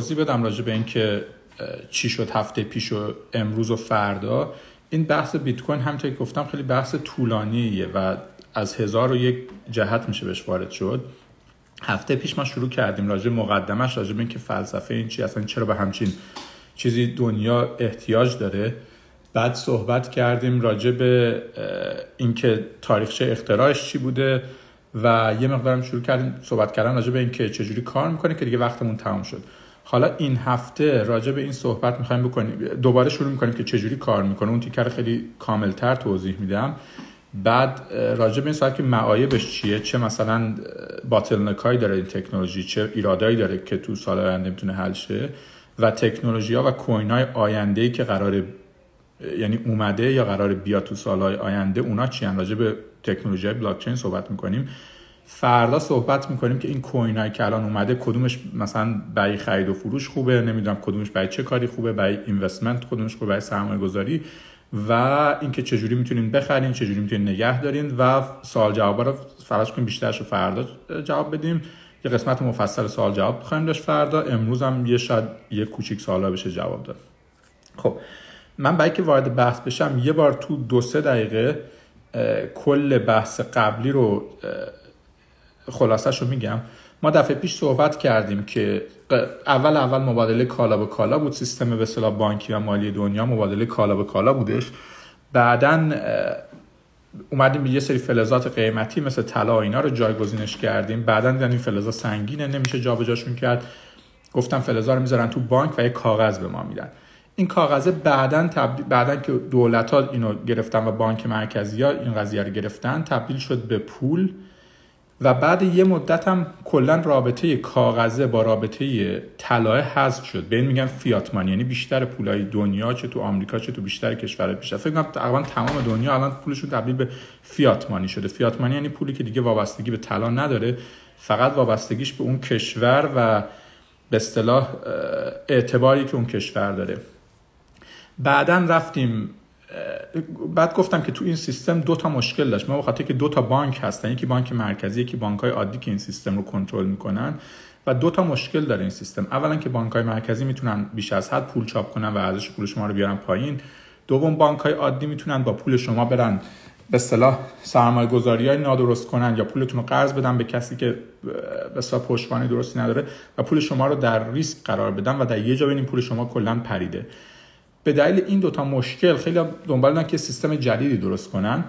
توضیح بدم راجع به اینکه چی شد هفته پیش و امروز و فردا. این بحث بیت کوین همونطور که گفتم خیلی بحث طولانیه و از هزار و یک جهت میشه بهش وارد شد. هفته پیش ما شروع کردیم راجع مقدمش راجع به اینکه فلسفه این چی اصلا چرا به همچین چیزی دنیا احتیاج داره. بعد صحبت کردیم راجع به اینکه تاریخچه اختراعش چی بوده و یه مقدارم شروع کردیم صحبت کردن راجع به اینکه چجوری کار می‌کنه که دیگه وقتمون تمام شد. حالا این هفته راجع به این صحبت می‌خوایم بکنیم. دوباره شروع می‌کنیم که چجوری کار می‌کنه. اون تیکر خیلی کاملتر توضیح میدم. بعد راجع به این صحبت که معایبش چیه؟ چه مثلا باتل داره این تکنولوژی؟ چه ایرادایی داره که تو سال آینده می‌تونه حل شه؟ و تکنولوژی ها و کوین های آینده که قرار یعنی اومده یا قرار بیاد تو سالهای آینده اونا چی راجع به تکنولوژی بلاک چین صحبت می‌کنیم. فردا صحبت می‌کنیم که این کوین هایی که الان اومده کدومش مثلا برای خرید و فروش خوبه؟ نمی‌دونم کدومش برای چه کاری خوبه؟ برای اینوستمنت کدومش خوبه؟ برای سرمایه گذاری و اینکه چجوری می‌تونین بخرین چجوری می‌تونین نگه دارین؟ و سوال جواب رو فرض کنیم بیشترش رو فردا جواب بدیم. یه قسمت مفصل سوال جواب بخوایم داشت فردا. امروز هم یه شاید یه کوچیک سوالا بشه جواب داد. خب من برای که وارد بحث بشم یه بار تو دو سه دقیقه کل بحث قبلی رو خلاصش رو میگم. ما دفعه پیش صحبت کردیم که اول اول مبادله کالا به کالا بود. سیستم به اصطلاح بانکی و مالی دنیا مبادله کالا به کالا بودش. بعدا اومدیم یه سری فلزات قیمتی مثل طلا اینا رو جایگزینش کردیم. بعدا دیدن این فلزا سنگینه نمیشه جابجاشون کرد. گفتم فلزا رو می‌ذارن تو بانک و یه کاغذ به ما میدن. این کاغذه بعدا تبدیل بعدا که دولت ها اینو گرفتن و بانک مرکزی ها این قضیه رو گرفتن تبدیل شد به پول. و بعد یه مدت هم کلا رابطه کاغذه با رابطه طلای حذف شد. به این میگن فیات یعنی بیشتر پولای دنیا چه تو آمریکا چه تو بیشتر کشورهای پیش فکر کنم تقریبا تمام دنیا الان پولشون تبدیل به فیات مانی شده. فیات مانی یعنی پولی که دیگه وابستگی به طلا نداره. فقط وابستگیش به اون کشور و به اصطلاح اعتباری که اون کشور داره. بعدا رفتیم بعد گفتم که تو این سیستم دو تا مشکل داشت. ما بخاطر که دو تا بانک هستن یکی بانک مرکزی یکی بانک های عادی که این سیستم رو کنترل می‌کنن و دو تا مشکل داره این سیستم. اولا که بانک های مرکزی می‌تونن بیش از حد پول چاپ کنن و ارزش پول شما رو بیارن پایین. دوم بانک های عادی می‌تونن با پول شما برن به اصطلاح سرمایه های نادرست کنن یا پولتون رو قرض بدن به کسی که به اصطلاح پشتوانه درستی نداره و پول شما رو در ریسک قرار بدن و در یه جا ببینیم پول شما کلا پریده. به دلیل این دوتا مشکل خیلی دنبال که سیستم جدیدی درست کنن.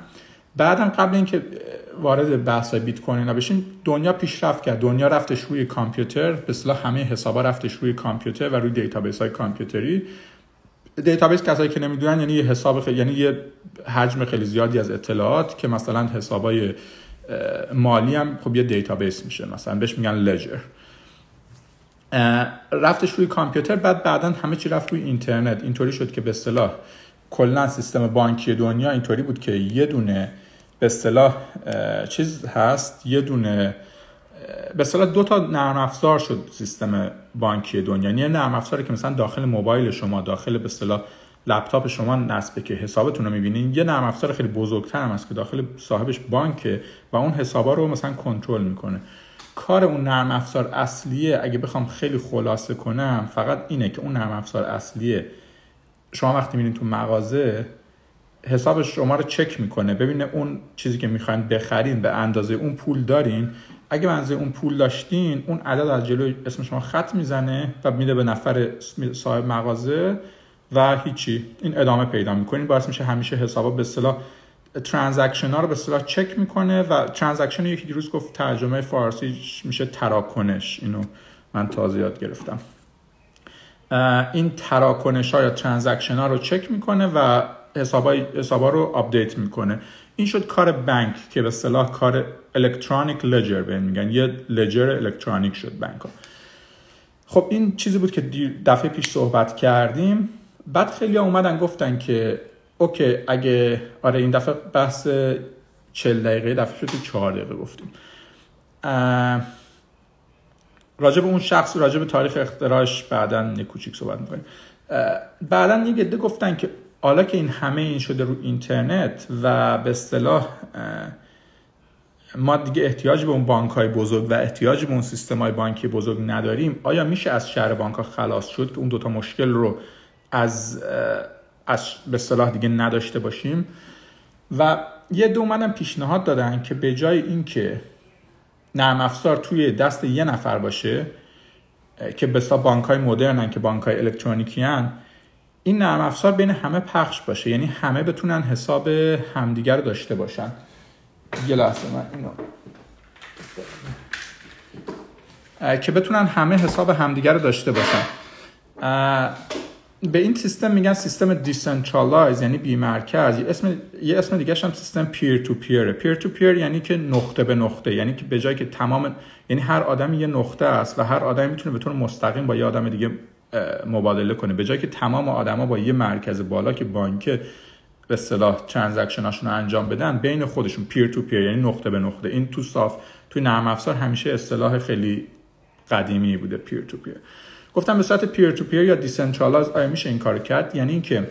بعدم قبل اینکه وارد بحث بیت کوین بشین دنیا پیشرفت کرد. دنیا رفتش روی کامپیوتر به اصطلاح همه حسابا رفتش روی کامپیوتر و روی database های کامپیوتری. database کسایی که نمی‌دونن یعنی یه حساب خیلی یعنی یه حجم خیلی زیادی از اطلاعات که مثلا حسابای مالی هم خب یه database میشه. مثلا بهش میگن ledger رفتش روی کامپیوتر بعد بعدا همه چی رفت روی اینترنت. اینطوری شد که به اصطلاح کلا سیستم بانکی دنیا اینطوری بود که یه دونه به اصطلاح چیز هست یه دونه به اصطلاح دو تا نرم افزار شد سیستم بانکی دنیا. یعنی نرم افزاری که مثلا داخل موبایل شما داخل به اصطلاح لپتاپ شما نصبه که حسابتون رو می‌بینین یه نرم افزار خیلی بزرگتر هم هست که داخل صاحبش بانکه و اون حسابا رو مثلا کنترل می‌کنه. کار اون نرم افزار اصلیه اگه بخوام خیلی خلاصه کنم فقط اینه که اون نرم افزار اصلیه. شما وقتی میرین تو مغازه حساب شما رو چک می‌کنه. ببینه اون چیزی که می‌خواین بخرین به اندازه اون پول دارین. اگه اندازه اون پول داشتین اون عدد از جلوی اسم شما خط می‌زنه و میده به نفر صاحب مغازه و هیچی. این ادامه پیدا می‌کنین باعث میشه همیشه حسابا به اصطلاح transaction ها رو به اصطلاح چک می‌کنه و transaction یکی دیروز گفت ترجمه فارسی میشه تراکنش. اینو من تازه یاد گرفتم. این تراکنش ها یا transaction ها رو چک می‌کنه و حسابا رو update می‌کنه. این شد کار بانک که به اصطلاح کار electronic ledger به میگن. یه ledger الکترونیک شد بانک ها. خب این چیزی بود که دفعه پیش صحبت کردیم. بعد خیلی اومدن گفتن که اوکی اگه آره این دفعه بحث 40 دقیقه دفعه شد 4 دقیقه گفتیم. راجع به اون شخص راجع به تاریخ اختراعش بعدا کوچیک صحبت می‌کنیم. بعدا یه گده گفتن که حالا که این همه این شده رو اینترنت و به اصطلاح ما دیگه احتیاج به اون بانک های بزرگ و احتیاج به اون سیستم های بانکی بزرگ نداریم آیا میشه از شهر بانک ها خلاص شد؟ که اون دوتا مشکل رو از از به صلاح دیگه نداشته باشیم. و یه دو منم پیشنهاد دادن که به جای اینکه نرم افزار توی دست یه نفر باشه که بسا بانک های مدرنن که بانک های الکترونیکی هن این نرم افزار بین همه پخش باشه. یعنی همه بتونن حساب همدیگر رو داشته باشن. یه لحظه من اینو که بتونن همه حساب همدیگر رو داشته باشن. به این سیستم میگن سیستم decentralized یعنی بی مرکز یه اسم یه اسم دیگه هم سیستم peer to peer peer to peer یعنی که نقطه به نقطه یعنی که به جای که تمام یعنی هر آدمی یه نقطه است و هر آدمی می‌تونه به طور مستقیم با یه آدم دیگه مبادله کنه. به جای که تمام آدما با یه مرکز بالا که بانک به اصطلاح transaction اشون رو انجام بدن بین خودشون peer to peer یعنی نقطه به نقطه. این تو soft تو نرم افزار همیشه اصطلاح خیلی قدیمی بوده peer to peer گفتم به صورت peer to peer یا decentralized آیا میشه این کار کرد؟ یعنی اینکه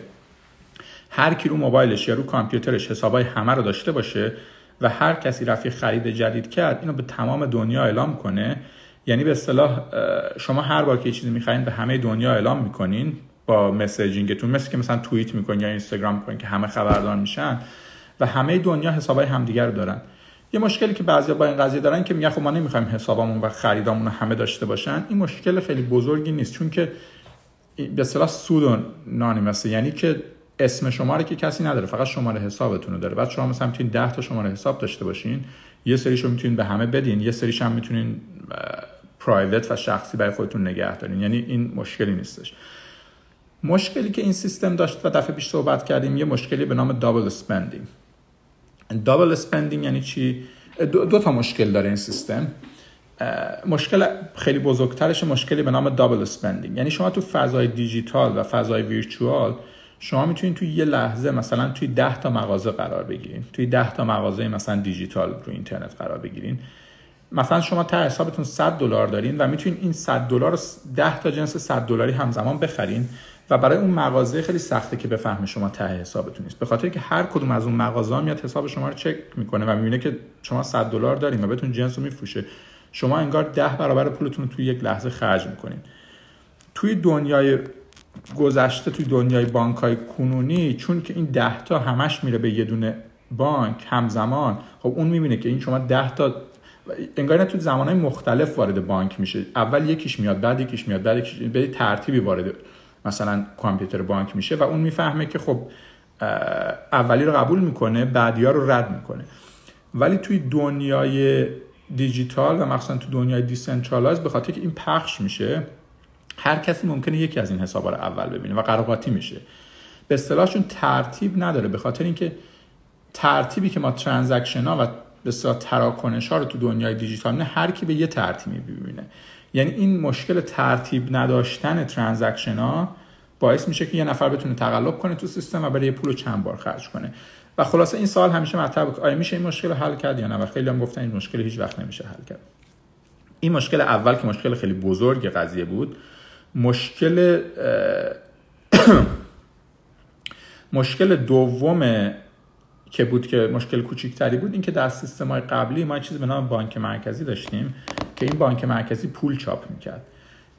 هر کی رو موبایلش یا رو کامپیوترش حسابای همه رو داشته باشه و هر کسی رفت یه خرید جدید کرد اینو به تمام دنیا اعلام کنه. یعنی به اصطلاح شما هر بار که چیزی می‌خواین به همه دنیا اعلام می‌کنین با messaging تون مثل که مثلا توییت می‌کنین یا اینستاگرام می‌کنین که همه خبردار میشن و همه دنیا حسابای همدیگر رو دارن. یه مشکلی که بعضیا با این قضیه دارن که میگن خب ما نمی‌خوایم حسابمون و خریدامون همه داشته باشن این مشکل خیلی بزرگی نیست. چون که به اصطلاح سودو نانیمسه یعنی که اسم شما رو که کسی نداره فقط شماره حسابتون رو داره. بعد شما مثلا می‌تونید 10 تا شماره حساب داشته باشین یه سریشو می‌تونین به همه بدین یه سریش هم می‌تونین پرایوت و شخصی برای خودتون نگه دارین. یعنی این مشکلی نیستش. مشکلی که این سیستم داشت و دفعه پیش صحبت کردیم یه مشکلی به نام double spending double spending یعنی چی؟ دو, دو تا مشکل داره این سیستم. مشکل خیلی بزرگترش مشکلی به نام double spending یعنی شما تو فضای دیجیتال و فضای virtual شما می‌تونید توی یه لحظه مثلا توی 10 تا مغازه قرار بگیرین. توی 10 تا مغازه مثلا دیجیتال رو اینترنت قرار بگیرین. مثلا شما تا حسابتون 100 دلار دارین و می‌تونین این 100 دلار رو 10 تا جنس 100 دلاری همزمان بخرین. و برای اون مغازه خیلی سخته که بفهمه شما ته حسابتون نیست. به خاطر که هر کدوم از اون مغازه میاد حساب شما رو چک می‌کنه و می‌بینه که شما 100 دلار دارین و بهتون جنس رو میفروشه. شما انگار 10 برابر پولتون رو توی یک لحظه خرج می‌کنین. توی دنیای گذشته توی دنیای بانک های کنونی چون که این 10 تا همش میره به یه دونه بانک همزمان خب اون می‌بینه که این شما 10 تا انگار نه تو زمانهای مختلف وارد بانک میشه. اول یکیش میاد بعد یکیش میاد بعد یکیش به ترتیبی وارد مثلا کامپیوتر بانک میشه و اون می‌فهمه که خب اولی رو قبول می‌کنه بعدی رو رد می‌کنه. ولی توی دنیای دیجیتال و مخصوصا تو دنیای decentralized به خاطر که این پخش میشه هر کسی ممکنه یکی از این حسابا رو اول ببینه و قروقاطی میشه. به اصطلاحشون ترتیب نداره به خاطر اینکه ترتیبی که ما transaction ها و به تراکنش ها رو تو دنیای دیجیتال نه هر کی به یه ترتیبی ببینه یعنی این مشکل ترتیب نداشتن transaction ها باعث میشه که یه نفر بتونه تقلب کنه تو سیستم و برای یه پول چند بار خرج کنه. و خلاصه این سوال همیشه مطرح آیا میشه این مشکل حل کرد یا نه؟ و خیلی هم گفتن این مشکل هیچ وقت نمیشه حل کرد. این مشکل اول که مشکل خیلی بزرگ قضیه بود مشکل مشکل دوم که بود که مشکل کوچیکتری بود این که در سیستم های قبلی ما چیزی به نام بانک مرکزی داشتیم که این بانک مرکزی پول چاپ می‌کرد.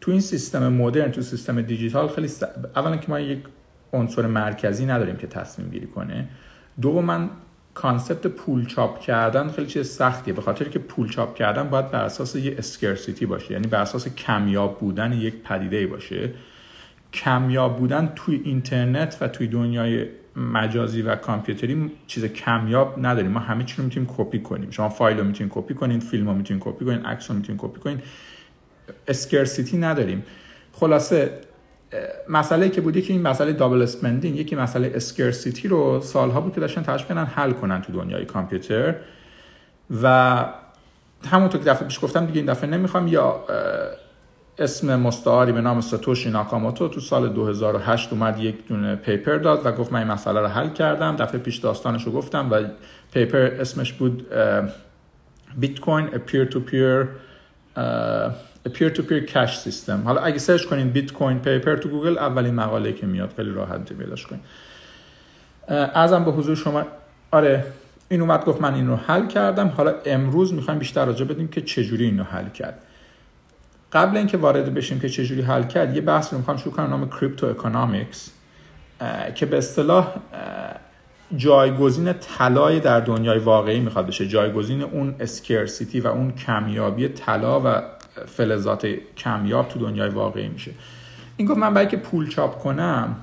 تو این سیستم مدرن تو سیستم دیجیتال خیلی س... اولا که ما یک عنصر مرکزی نداریم که تصمیم گیری کنه. من concept پول چاپ کردن خیلی چیز سختیه به خاطر که پول چاپ کردن باید بر اساس یه scarcity باشه یعنی بر اساس کمیاب بودن یک پدیده باشه. کمیاب بودن توی اینترنت و توی دنیای مجازی و کامپیوتری چیز کمیاب نداریم. ما همه چی رو می‌تونیم کپی کنیم. شما فایل رو می‌تونید کپی کنین فیلم رو می‌تونید کپی کنین عکس رو می‌تونید کپی کنین. scarcity نداریم. خلاصه مسئله که بودی که این مسئله double spending یکی مسئله scarcity رو سالها بود که داشتن تلاش کنن حل کنن تو دنیای کامپیوتر. و همونطور که دفعه پیش گفتم دیگه این دفعه نمی‌خوام یا اسم مستعاری به نام ساتوشی ناکاموتو تو سال 2008 اومد یک دونه paper داد و گفت من این مسئله رو حل کردم. دفعه پیش داستانش رو گفتم و پیپر اسمش بود بیت کوین پیر تو پیر پیر تو پیر کش سیستم. حالا اگه search کنین Bitcoin paper تو گوگل اولین مقاله که میاد خیلی راحت پیداش کنین. ازم به حضور شما. آره این اومد گفت من این رو حل کردم. حالا امروز می‌خوایم بیشتر راجع بدیم که چجوری اینو حل کرد. قبل اینکه وارد بشیم که چجوری حل کرد یه بحث رو می‌خوام شروع کنم نام cryptoeconomics که به اصطلاح جایگزین طلای در دنیای واقعی می‌خواد بشه. جایگزین اون scarcity و اون کمیابی طلا و فلزات کمیاب تو دنیای واقعی میشه. این گفت من برای که پول چاپ کنم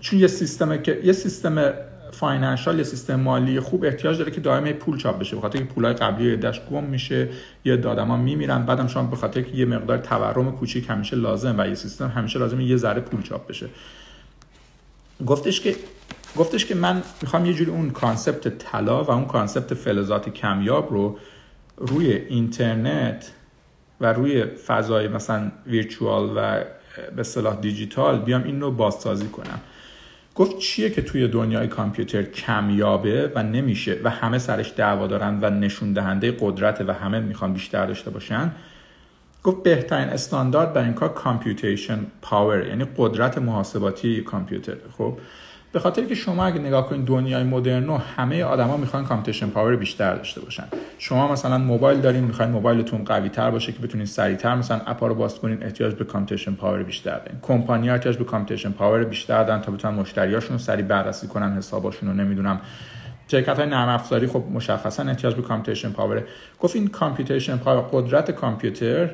چون یه سیستم که یه سیستم financial یه سیستم مالی خوب احتیاج داره که دائم پول چاپ بشه. بخاطر که پولای قبلی دش گم میشه یا ها میمیرن بعدم شما به خاطر که یه مقدار تورم کوچیک همیشه لازم و یه سیستم همیشه لازم یه ذره پول چاپ بشه. گفتش که گفتش که من می‌خوام یه جوری اون concept طلا و اون concept فلزات کمیاب رو روی اینترنت و روی فضای مثلا virtual و به اصطلاح دیجیتال بیام این رو بازسازی کنم. گفت چیه که توی دنیای کامپیوتر کمیابه و نمیشه و همه سرش دعوا دارن و نشون دهنده قدرت و همه می‌خوان بیشتر داشته باشن؟ گفت بهترین استاندارد برای این کار computation power یعنی قدرت محاسباتی کامپیوتر. خب؟ به خاطر که شما اگه نگاه کنید دنیای مدرن همه آدما می‌خوان computation power بیشتر داشته باشن. شما مثلا موبایل دارین می‌خواین موبایلتون قوی تر باشه که بتونید سریعتر مثلا app ا رو باز کنین احتیاج به computation power بیشتر دارین. کمپانی ها احتیاج به computation power بیشتر دارن تا بتونن مشتریاشون سریع بررسی کنن حساباشون رو نمی‌دونم. شرکت های نرم افزاری خب مشخصا احتیاج به computation power گفت این computation power قدرت کامپیوتر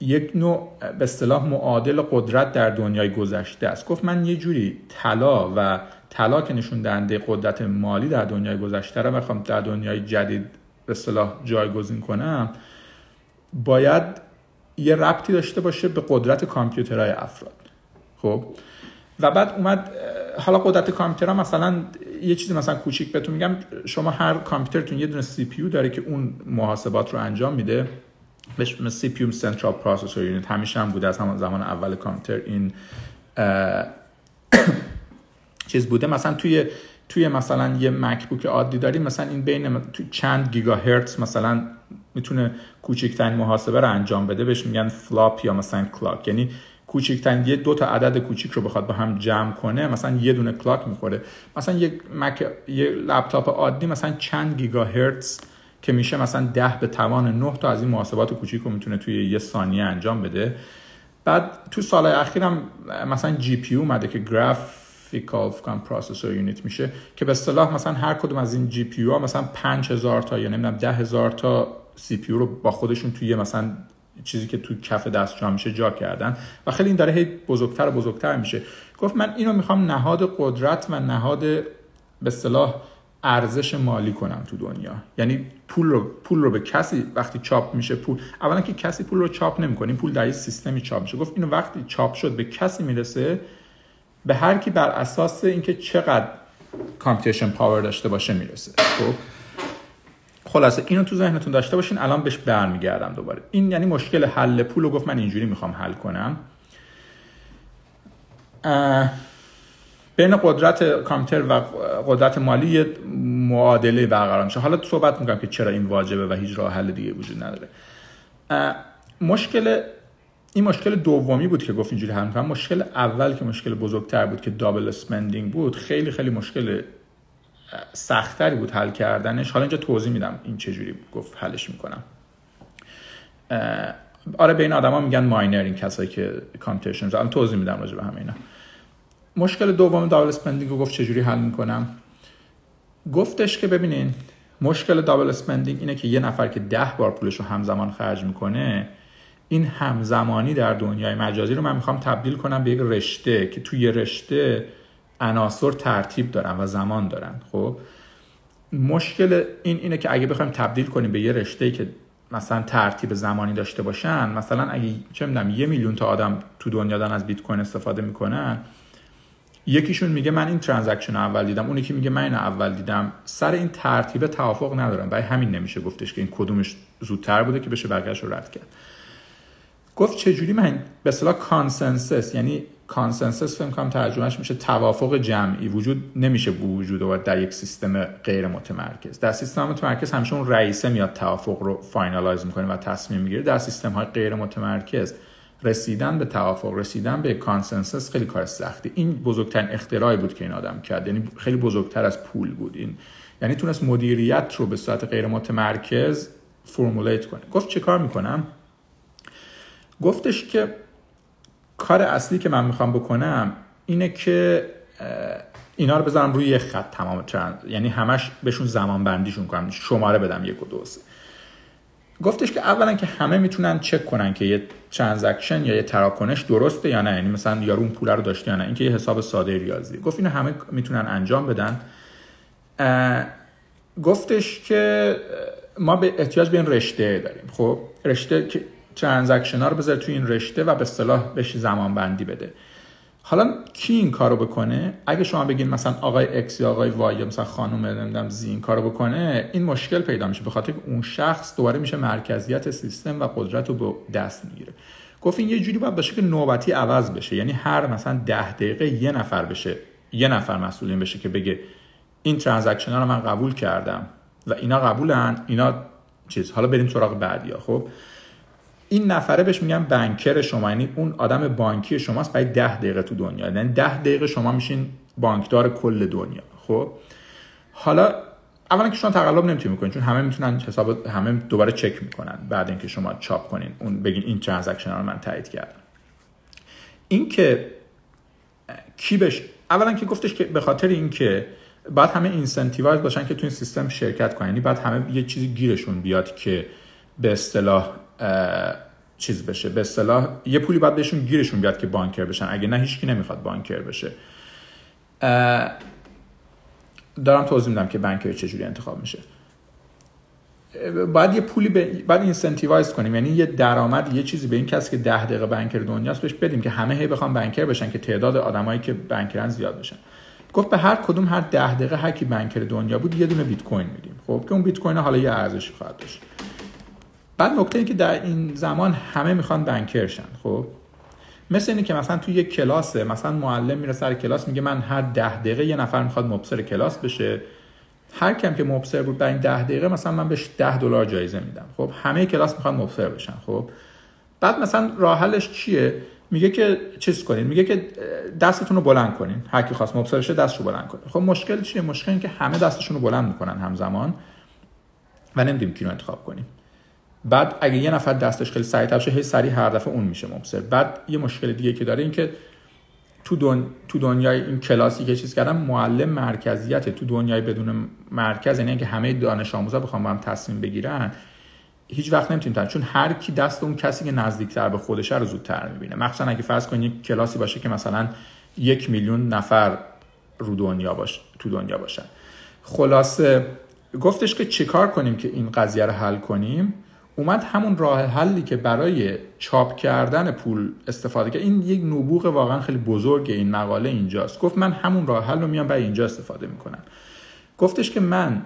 یک نوع به اصطلاح معادل قدرت در دنیای گذشته است. گفت من یه جوری طلا و طلا که نشون دهنده قدرت مالی در دنیای گذشته رو بخوام در دنیای جدید به اصطلاح جایگزین کنم باید یه ربطی داشته باشه به قدرت کامپیوترهای افراد. خب؟ و بعد اومد حالا قدرت کامپیوترها مثلا یه چیزی مثلا کوچیک بهتون میگم شما هر کامپیوترتون یه دونه CPU داره که اون محاسبات رو انجام میده. بهش CPU central processor unit همیشه هم بوده از همون زمان اول کامپیوتر این چیز بوده. مثلا توی توی مثلا یه مک‌بوک عادی داریم مثلا این بین چند گیگاهرتز مثلا می‌تونه کوچکترین محاسبه رو انجام بده. بهش میگن flop یا مثلا clock یعنی کوچکترین یه دو تا عدد کوچیک رو بخواد با هم جمع کنه مثلا یه دونه clock می‌خوره. مثلا یه مک یه لپتاپ عادی مثلا چند گیگاهرتز که میشه مثلا ده به توان 9 تا از این محاسبات کوچیک رو می‌تونه توی یه ثانیه انجام بده. بعد تو سالهای اخیرم مثلا GPU اومده که graphical فکان processor unit میشه که به اصطلاح مثلا هر کدوم از این GPU ها مثلا 5000 تا یا نمی‌دونم 10000 تا CPU رو با خودشون توی مثلا چیزی که تو کف دست جا میشه جا کردن. و خیلی این داره هی بزرگتر و بزرگتر میشه. گفت من اینو می‌خوام نهاد قدرت و نهاد به اصطلاح ارزش مالی کنم تو دنیا. یعنی پول رو پول رو به کسی وقتی چاپ میشه پول. اولا که کسی پول رو چاپ نمی‌کنه. پول در یه سیستمی چاپ میشه. گفت اینو وقتی چاپ شد به کسی می‌رسه به هر کی بر اساس اینکه چقدر computation power داشته باشه می‌رسه. خب؟ خلاصه اینو تو ذهنتون داشته باشین الان بهش برمیگردم دوباره. این یعنی مشکل حل پول رو گفت من اینجوری می‌خوام حل کنم. بین قدرت کامپیوتر و قدرت مالی یه معادله برقرار میشه. حالا صحبت می‌کنم که چرا این واجبه و هیچ راه حل دیگه وجود نداره. مشکل این مشکل دومی بود که گفت اینجوری حل می‌کنم مشکل اول که مشکل بزرگتر بود که double spending بود خیلی خیلی مشکل سختتری بود حل کردنش. حالا اینجا توضیح میدم این چجوری گفت حلش می‌کنم. آره بین آدما میگن miner این کسایی که computation توضیح میدم راجع به همه اینا. مشکل دوم double spending رو گفت چجوری حل می‌کنم؟ گفتش که ببینین مشکل double spending اینه که یه نفر که ده بار پولش رو همزمان خرج می‌کنه این همزمانی در دنیای مجازی رو من می‌خوام تبدیل کنم به یک رشته که توی یه رشته عناصر ترتیب دارن و زمان دارن. خب مشکل این اینه که اگه بخوایم تبدیل کنیم به یه رشته که مثلا ترتیب زمانی داشته باشن مثلا اگه چه می‌دونم یه میلیون تا آدم تو دنیا دارن از بیت کوین استفاده می‌کنن یکیشون میگه من این transaction اول دیدم اون یکی میگه من این اول دیدم. سر این ترتیب توافق ندارم. برای همین نمیشه گفتش که این کدومش زودتر بوده که بشه بقیه‌اش رو رد کرد. گفت چجوری من به اصطلاح consensus یعنی consensus فهم کنم ترجمهش میشه توافق جمعی. وجود نمیشه وجود و در یک سیستم غیر متمرکز. در سیستم متمرکز همیشه اون رئیسه میاد توافق رو finalize می‌کنه و تصمیم می‌گیره. در سیستم های غیر متمرکز رسیدن به توافق رسیدن به consensus خیلی کار سختی. این بزرگترین اختراعی بود که این آدم کرد. یعنی خیلی بزرگتر از پول بود این. یعنی تونست مدیریت رو به صورت غیر متمرکز formulate کنه. گفت چه کار می‌کنم؟ گفتش که کار اصلی که من می‌خوام بکنم اینه که اینا رو بذارم روی یه خط تمام چند. یعنی همش بهشون زمان بندیشون کنم. شماره بدم یک و دو سه. گفتش که اولا که همه می‌تونن چک کنن که یه transaction یا یه تراکنش درسته یا نه. یعنی مثلا یارو اون پول رو داشته یا نه. اینکه یه حساب ساده ریاضی. گفت اینو همه می‌تونن انجام بدن. گفتش که ما به احتیاج به این رشته داریم. خب رشته که transaction ها رو بذاره توی این رشته و به اصطلاح بهش زمان بندی بده. حالا کی این کارو بکنه؟ اگه شما بگین مثلا آقای X یا آقای Y یا مثلا خانم نمی‌دونم Z این کارو بکنه این مشکل پیدا میشه. به خاطر اون شخص دوباره میشه مرکزیت سیستم و قدرت رو به دست می‌گیره. گفت این یه جوری باید باشه که نوبتی عوض بشه. یعنی هر مثلا ده دقیقه یه نفر بشه یه نفر مسئولین بشه که بگه این transaction ها رو من قبول کردم و اینا قبولن اینا چیز. حالا بریم سراغ بعدی ها خب؟ این نفره بهش میگن banker شما یعنی اون آدم بانکی شماست برای ده دقیقه تو دنیا. یعنی ده دقیقه شما میشین بانکدار کل دنیا خب؟ حالا اولا که شما تقلب نمی‌تونید می‌کنین چون همه می‌تونن حساب همه دوباره چک می‌کنن بعد اینکه شما چاپ کنین اون بگین این transaction رو من تایید کردم. این که کی بش اولا که گفتش که به خاطر اینکه بعد همه incentivize باشن که تو این سیستم شرکت کنن یعنی بعد همه یه چیزی گیرشون بیاد که به اصطلاح چیز بشه. به اصطلاح یه پولی باید بهشون گیرشون بیاد که banker بشن. اگه نه هیچکی نمی‌خواد banker بشه. دارم توضیح میدم که banker چجوری انتخاب میشه. باید یه پولی به بعد incentivize کنیم. یعنی یه درآمد یه چیزی به این کسی که ده دقیقه banker دنیاست بهش بدیم که همه هی بخوام banker بشن که تعداد آدمایی که banker ن زیاد بشن. گفت به هر کدوم هر ده دقیقه هر کی بانکر دنیا بود یه دونه بیت کوین میدیم. خب که اون بیت کوین حالا یه ارزشی خواهد داشت. بعد نکته که در این زمان همه می‌خوان بنکرشن خب؟ مثل اینه که مثلا توی یک کلاسه مثلا معلم میره سر کلاس میگه من هر ده دقیقه یه نفر می‌خواد مبصر کلاس بشه. هر کم که مبصر بود برای این ده دقیقه مثلا من بهش ده دلار جایزه میدم خب؟ همه کلاس می‌خوان مبصر بشن خب؟ بعد مثلا راه حلش چیه؟ میگه که چیز کنین؟ میگه که دستتون رو بلند کنین. هر کی خواست مبصر بشه دستشو بلند کنه. خب مشکل چیه؟ مشکل این که همه دستشون رو بلند می‌کنن همزمان و نمی‌دونیم کی رو انتخاب کنیم. بعد اگه یه نفر دستش خیلی سریع بشه هی سریع هر دفعه اون میشه مبصر. بعد یه مشکل دیگه که داره این که تو, دن... تو دنیای این کلاسی که چیز کردم معلم مرکزیت تو دنیای بدون مرکز یعنی که همه دانش آموزا بخوام با هم تصمیم بگیرن هیچ وقت نمی‌تونیم چون هر کی دست اون کسی که نزدیکتر به خودشه رو زودتر می‌بینه. مخصوصا اگه فرض کنید یک کلاسی باشه که مثلا یک میلیون نفر رو دنیا باشه تو دنیا باشن. خلاصه گفتش که چیکار کنیم که این قضیه رو حل کنیم؟ اومد همون راه حلی که برای چاپ کردن پول استفاده کرد. این یک نبوغ واقعا خیلی بزرگ این مقاله اینجاست. گفت من همون راه حل رو میام برای اینجا استفاده می‌کنم. گفتش که من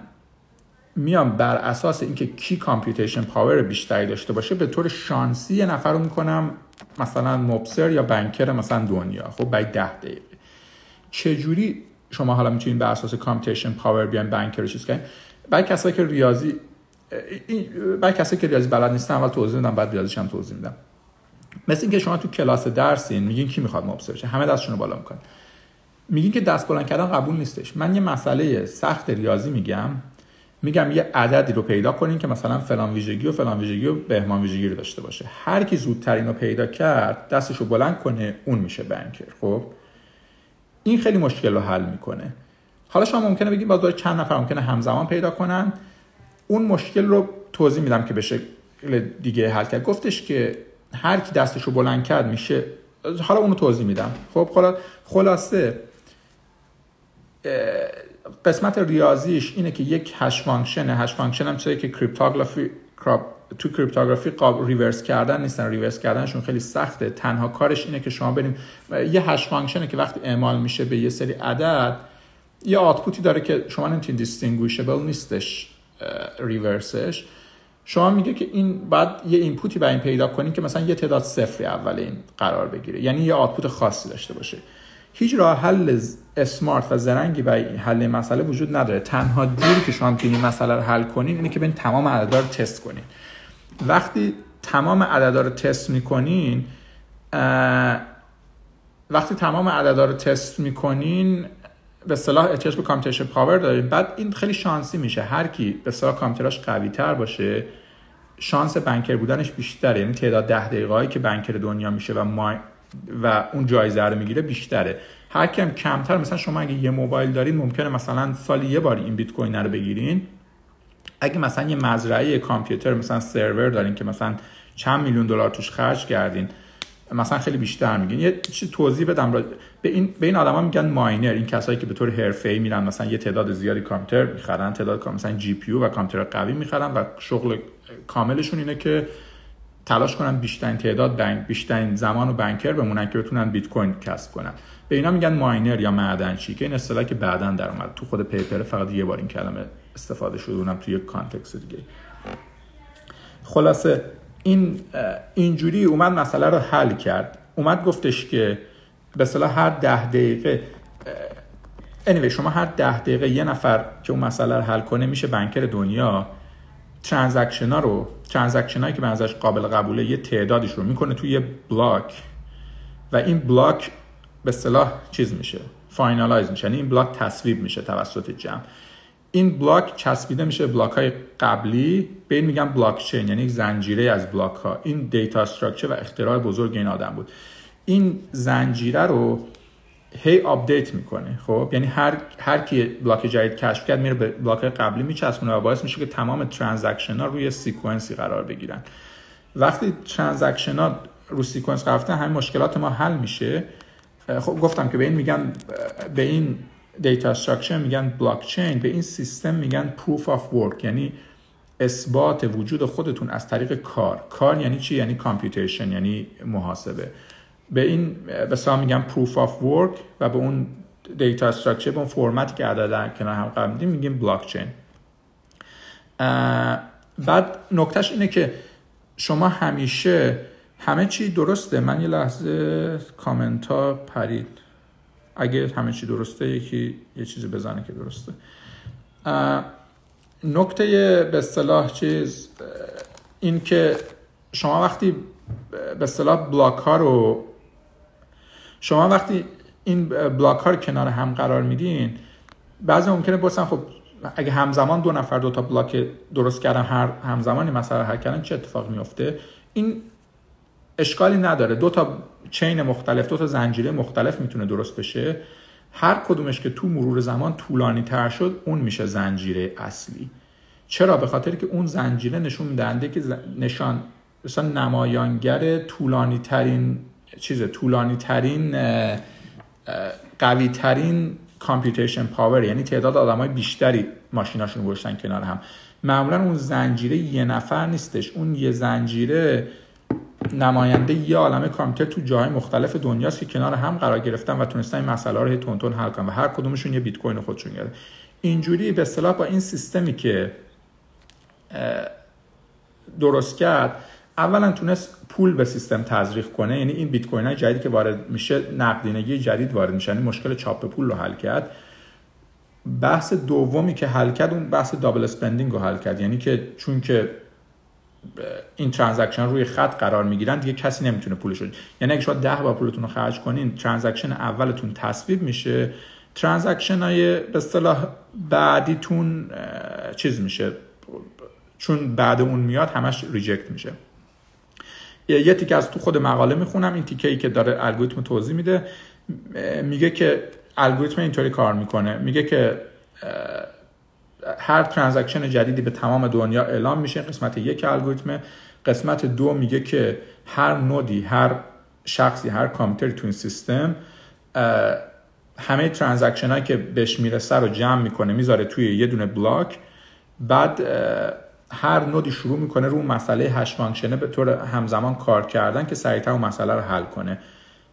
میام بر اساس اینکه کی computation power بیشتری داشته باشه به طور شانسی یه نفر رو می‌کنم مثلا مبصر یا banker مثلا دنیا. خب برای ده دقیقه. چجوری شما حالا می‌تونید بر اساس computation power بیان banker رو چیز کنید؟ برای کسایی که ریاضی برای کسی که ریاضی بلد نیستن اول توضیح میدم بعد ریاضیش هم توضیح میدم. مثل اینکه شما تو کلاس درسین میگین کی می‌خواد مبصر بشه همه دستشون رو بالا می‌کنن. میگین که دست بلند کردن قبول نیستش. من یه مسئله سخت ریاضی میگم. میگم یه عددی رو پیدا کنین که مثلا فلان ویژگی و فلان ویژگی و بهمان ویژگی رو داشته باشه. هر کی زودتر اینو پیدا کرد دستش رو بلند کنه اون میشه بنکر. خب؟ این خیلی مشکل رو حل می‌کنه. حالا شما ممکنه بگید باز چند نفر ممکنه همزمان پیدا کنن. اون مشکل رو توضیح میدم که به شکل دیگه حل کرد. گفتش که هر کی دستش رو بلند کرد میشه. حالا اونو توضیح میدم. خب خلاصه قسمت ریاضیش اینه که یک hash function hash function هم چیزی که cryptography تو cryptography قابل reverse کردن نیستن. reverse کردنشون خیلی سخته. تنها کارش اینه که شما بریم یه hash function ه که وقتی اعمال میشه به یه سری عدد یه output ی داره که شما نمی‌تونید distinguishable نیستش. reverse ش شما میگه که این بعد یه input ی برای این پیدا کنیم که مثلا یه تعداد صفری اول این قرار بگیره. یعنی یه output خاصی داشته باشه. هیچ راه حل smart و زرنگی برای حل مسئله وجود نداره. تنها جوری که شما این مسئله رو حل کنین اینه که بین تمام عددا رو تست کنین. وقتی تمام عددا رو تست می‌کنین وقتی تمام عددا رو تست می‌کنین به اصطلاح احتیاج به computation power داریم. بعد این خیلی شانسی میشه. هر کی به اصطلاح کامپیوتراش قوی تر باشه شانس banker بودنش بیشتره. یعنی تعداد ده دقیقه هایی که banker دنیا میشه و ما و اون جایزه رو می‌گیره بیشتره. هر کم کمتر مثلا شما اگه یه موبایل دارین ممکنه مثلا سالی یه بار این بیت کوین رو بگیرین. اگه مثلا یه مزرعه کامپیوتر مثلا سرور دارین که مثلا چند میلیون دلار توش خرج کردین. مثلا خیلی بیشتر میگین یه چیز توضیح بدم را به این به این آدما میگن ماینر. این کسایی که به طور حرفه‌ای میرن مثلا یه تعداد زیادی کامپیوتر می‌خرن تعداد مثلا جی پی و کامپیوتر قوی می‌خرن و شغل کاملشون اینه که تلاش کنن بیشترین تعداد bank بیشترین زمان و banker بمونن که بتونن بیت کوین کسب کنن. به اینا میگن ماینر یا معدنچی که این اصطلاحی که بعدا در اومد. تو خود paper فقط یه بار این کلمه استفاده شده اونم توی context دیگه. خلاصه این اینجوری اومد مسئله رو حل کرد. اومد گفتش که به اصطلاح هر ده دقیقه anyway شما هر ده دقیقه یه نفر که اون مسئله رو حل کنه میشه banker دنیا. transaction ها رو transaction هایی که به ازش قابل قبوله یه تعدادش رو می‌کنه توی یه بلاک. و این بلاک به اصطلاح چیز میشه finalize میشه. یعنی این بلاک تصویب میشه توسط جمع. این بلاک چسبیده میشه بلاک های قبلی. به این میگن بلاک چین یعنی زنجیره از بلاک ها این data structure و اختراع بزرگ این آدم بود. این زنجیره رو هی آپدیت می‌کنه خب؟ یعنی هر هر کی بلاک جدید کشف کرد میره به بلاک قبلی میچسبونه و باعث میشه که تمام transaction ها روی sequence ی قرار بگیرن. وقتی transaction ها رو sequence قرار همین مشکلات ما حل میشه. خب گفتم که به این میگن به این data structure میگن بلاک چین به این سیستم میگن proof of work یعنی اثبات وجود خودتون از طریق کار. کار یعنی چی؟ یعنی computation یعنی محاسبه. به این به میگن proof of work و به اون data structure به اون فرمتی که عدد کنار هم قرار میگیم بلاک چین بعد نکتهش اینه که شما همیشه همه چی درسته؟ من یه لحظه کامنت ها پرید. اگه همه چی درسته یکی یه چیزی بزنه که درسته. نکته به اصطلاح چیز این که شما وقتی به اصطلاح بلاک ها رو شما وقتی این بلاک ها رو کنار هم قرار میدین بعضی ممکنه بپرسن خب اگه همزمان دو نفر دو تا بلاک درست کردن هر همزمانی مثلا هر کردن چه اتفاق میفته این اشکالی نداره. دو تا چین مختلف دو تا زنجیره مختلف می‌تونه درست بشه. هر کدومش که تو مرور زمان طولانی تر شد اون میشه زنجیره اصلی. چرا؟ به خاطر که اون زنجیره نشون میدهنده که نشان مثلا نمایانگر طولانی ترین چیز طولانی ترین قوی ترین computation power یعنی تعداد آدم های بیشتری ماشیناشون گذاشتن کنار هم. معمولا اون زنجیره یه نفر نیستش. اون یه زنجیره نماینده یه عالمه کامپیوتر تو جاهای مختلف دنیاست که کنار هم قرار گرفتن و تونستن این مسئله رو تون حل کنن و هر کدومشون یه بیت کوین خودشون گرفت اینجوری به اصطلاح با این سیستمی که درست کرد اولا تونست پول به سیستم تزریق کنه یعنی این بیت کوین جدیدی که وارد میشه نقدینگی جدید وارد میشه یعنی مشکل چاپ پول رو حل کرد. بحث دومی که حل کرد اون بحث double spending رو حل کرد. یعنی که چون که این transaction روی خط قرار می‌گیرن دیگه کسی نمی‌تونه پولش رو یعنی اگه شما 10 بار پولتون رو خرج کنین transaction اولتون تصویب میشه. transaction های به اصطلاح بعدیتون چیز میشه. چون بعد اون میاد همش reject میشه. یه تیکه از تو خود مقاله می‌خونم. این تیکه ای که داره الگوریتم توضیح میده میگه که الگوریتم اینطوری کار می‌کنه. میگه که هر transaction جدیدی به تمام دنیا اعلام میشه. قسمت یک الگوریتم قسمت دو میگه که هر node ی هر شخصی هر کامپیوتری تو این سیستم همه transaction هایی که بهش می‌رسه رو جمع می‌کنه می‌ذاره توی یه دونه block. بعد هر node ی شروع می‌کنه رو مسئله hash function ه به طور همزمان کار کردن که سریعتر اون مسئله رو حل کنه.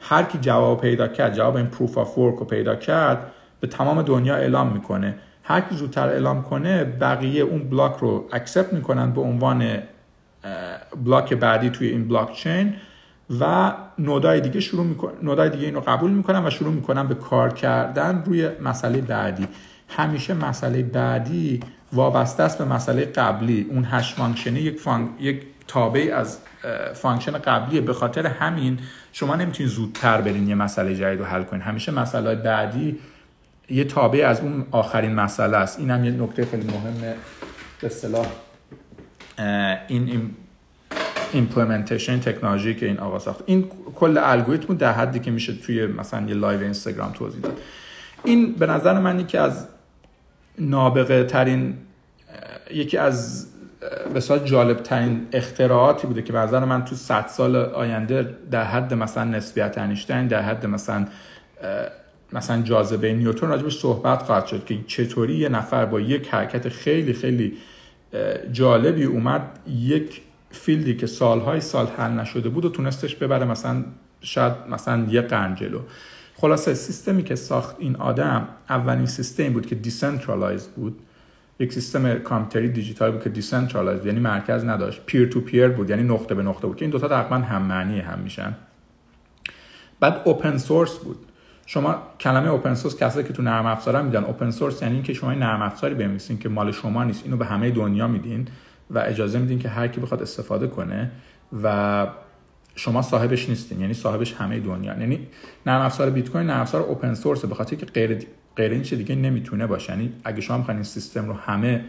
هر کی جواب پیدا کرد جواب این proof of work رو پیدا کرد به تمام دنیا اعلام می‌کنه. هر کی زودتر اعلام کنه بقیه اون block رو accept می‌کنن به عنوان block بعدی توی این بلاک چین و node ای دیگه شروع می‌کنن node ای دیگه اینو قبول می‌کنن و شروع می‌کنن به کار کردن روی مسئله بعدی. همیشه مسئله بعدی وابسته است به مسئله قبلی. اون hash function ه یک, func... یک تابع از function قبلیه. به خاطر همین شما نمی‌تونید زودتر برین یه مسئله جدید رو حل کنید همیشه مسئله بعدی یه تابع از اون آخرین مسئله است. این هم یه نکته خیلی مهمه. به اصطلاح این, implementation تکنولوژی که این آقا ساخت. این کل الگوریتم در حدی که میشه توی مثلا یه live اینستاگرام توضیح داد. این به نظر من یکی از نابغه ترین یکی از بسیار جالب ترین اختراعاتی بوده که به نظر من تو 100 سال آینده در حد مثلا نسبیت انیشتین در حد مثلا مثلا جاذبه نیوتن راجبش صحبت خواهد شد که چطوری یه نفر با یک حرکت خیلی خیلی جالبی اومد یک field ی که سالهای سال حل نشده بود و تونستش ببره مثلا شاید مثلا یه قرن جلو. خلاصه سیستمی که ساخت این آدم اولین سیستمی بود که decentralize بود. یک سیستم کامپیوتری دیجیتال بود که decentralize یعنی مرکز نداشت. peer to peer بود یعنی نقطه به نقطه بود که این دوتا تقریبا هم معنی هم میشن. بعد open source بود. شما کلمه open source کسایی که تو نرم افزار میدن. open source یعنی اینکه شما نرم افزاری بنویسین که مال شما نیست. اینو به همه دنیا میدین و اجازه میدین که هر کی بخواد استفاده کنه و شما صاحبش نیستین. یعنی صاحبش همه دنیا. یعنی نرم افزار بیت کوین نرم افزار open source به خاطر که غیر غیر این دیگه نمی‌تونه باشه. یعنی اگه شما این سیستم رو همه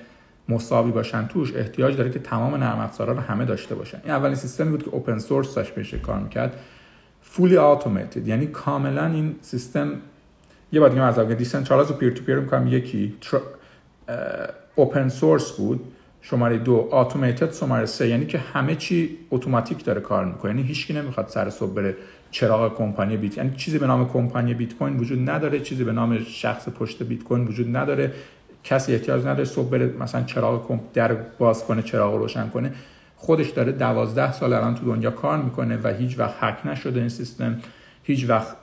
مساوی باشن توش احتیاج داره که تمام نرم افزارا رو همه داشته باشن. این اولین سیستمی بود که open source داشت بهش کار می‌کرد. fully automated یعنی کاملا این سیستم یه بار دیگه مثلا decentralize و peer to peer میگم یکی open source بود شماره دو automated شماره سه یعنی که همه چی اتوماتیک داره کار می‌کنه. یعنی هیچکی نمی‌خواد سر صبح بره چراغ کمپانی بیت یعنی چیزی به نام کمپانی بیت کوین وجود نداره چیزی به نام شخص پشت بیت کوین وجود نداره. کسی احتیاج نداره صبح بره مثلا چراغ در باز کنه چراغ روشن کنه. خودش داره دوازده سال الان تو دنیا کار می‌کنه و هیچ وقت حک نشده این سیستم هیچ وقت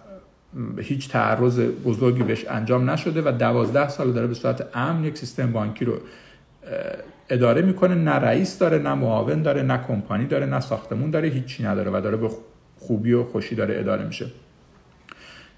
هیچ تعرض بزرگی بهش انجام نشده و دوازده سال داره به صورت امن یک سیستم بانکی رو اداره می‌کنه. نه رئیس داره نه معاون داره نه کمپانی داره نه ساختمون داره هیچی نداره و داره به خوبی و خوشی داره اداره میشه.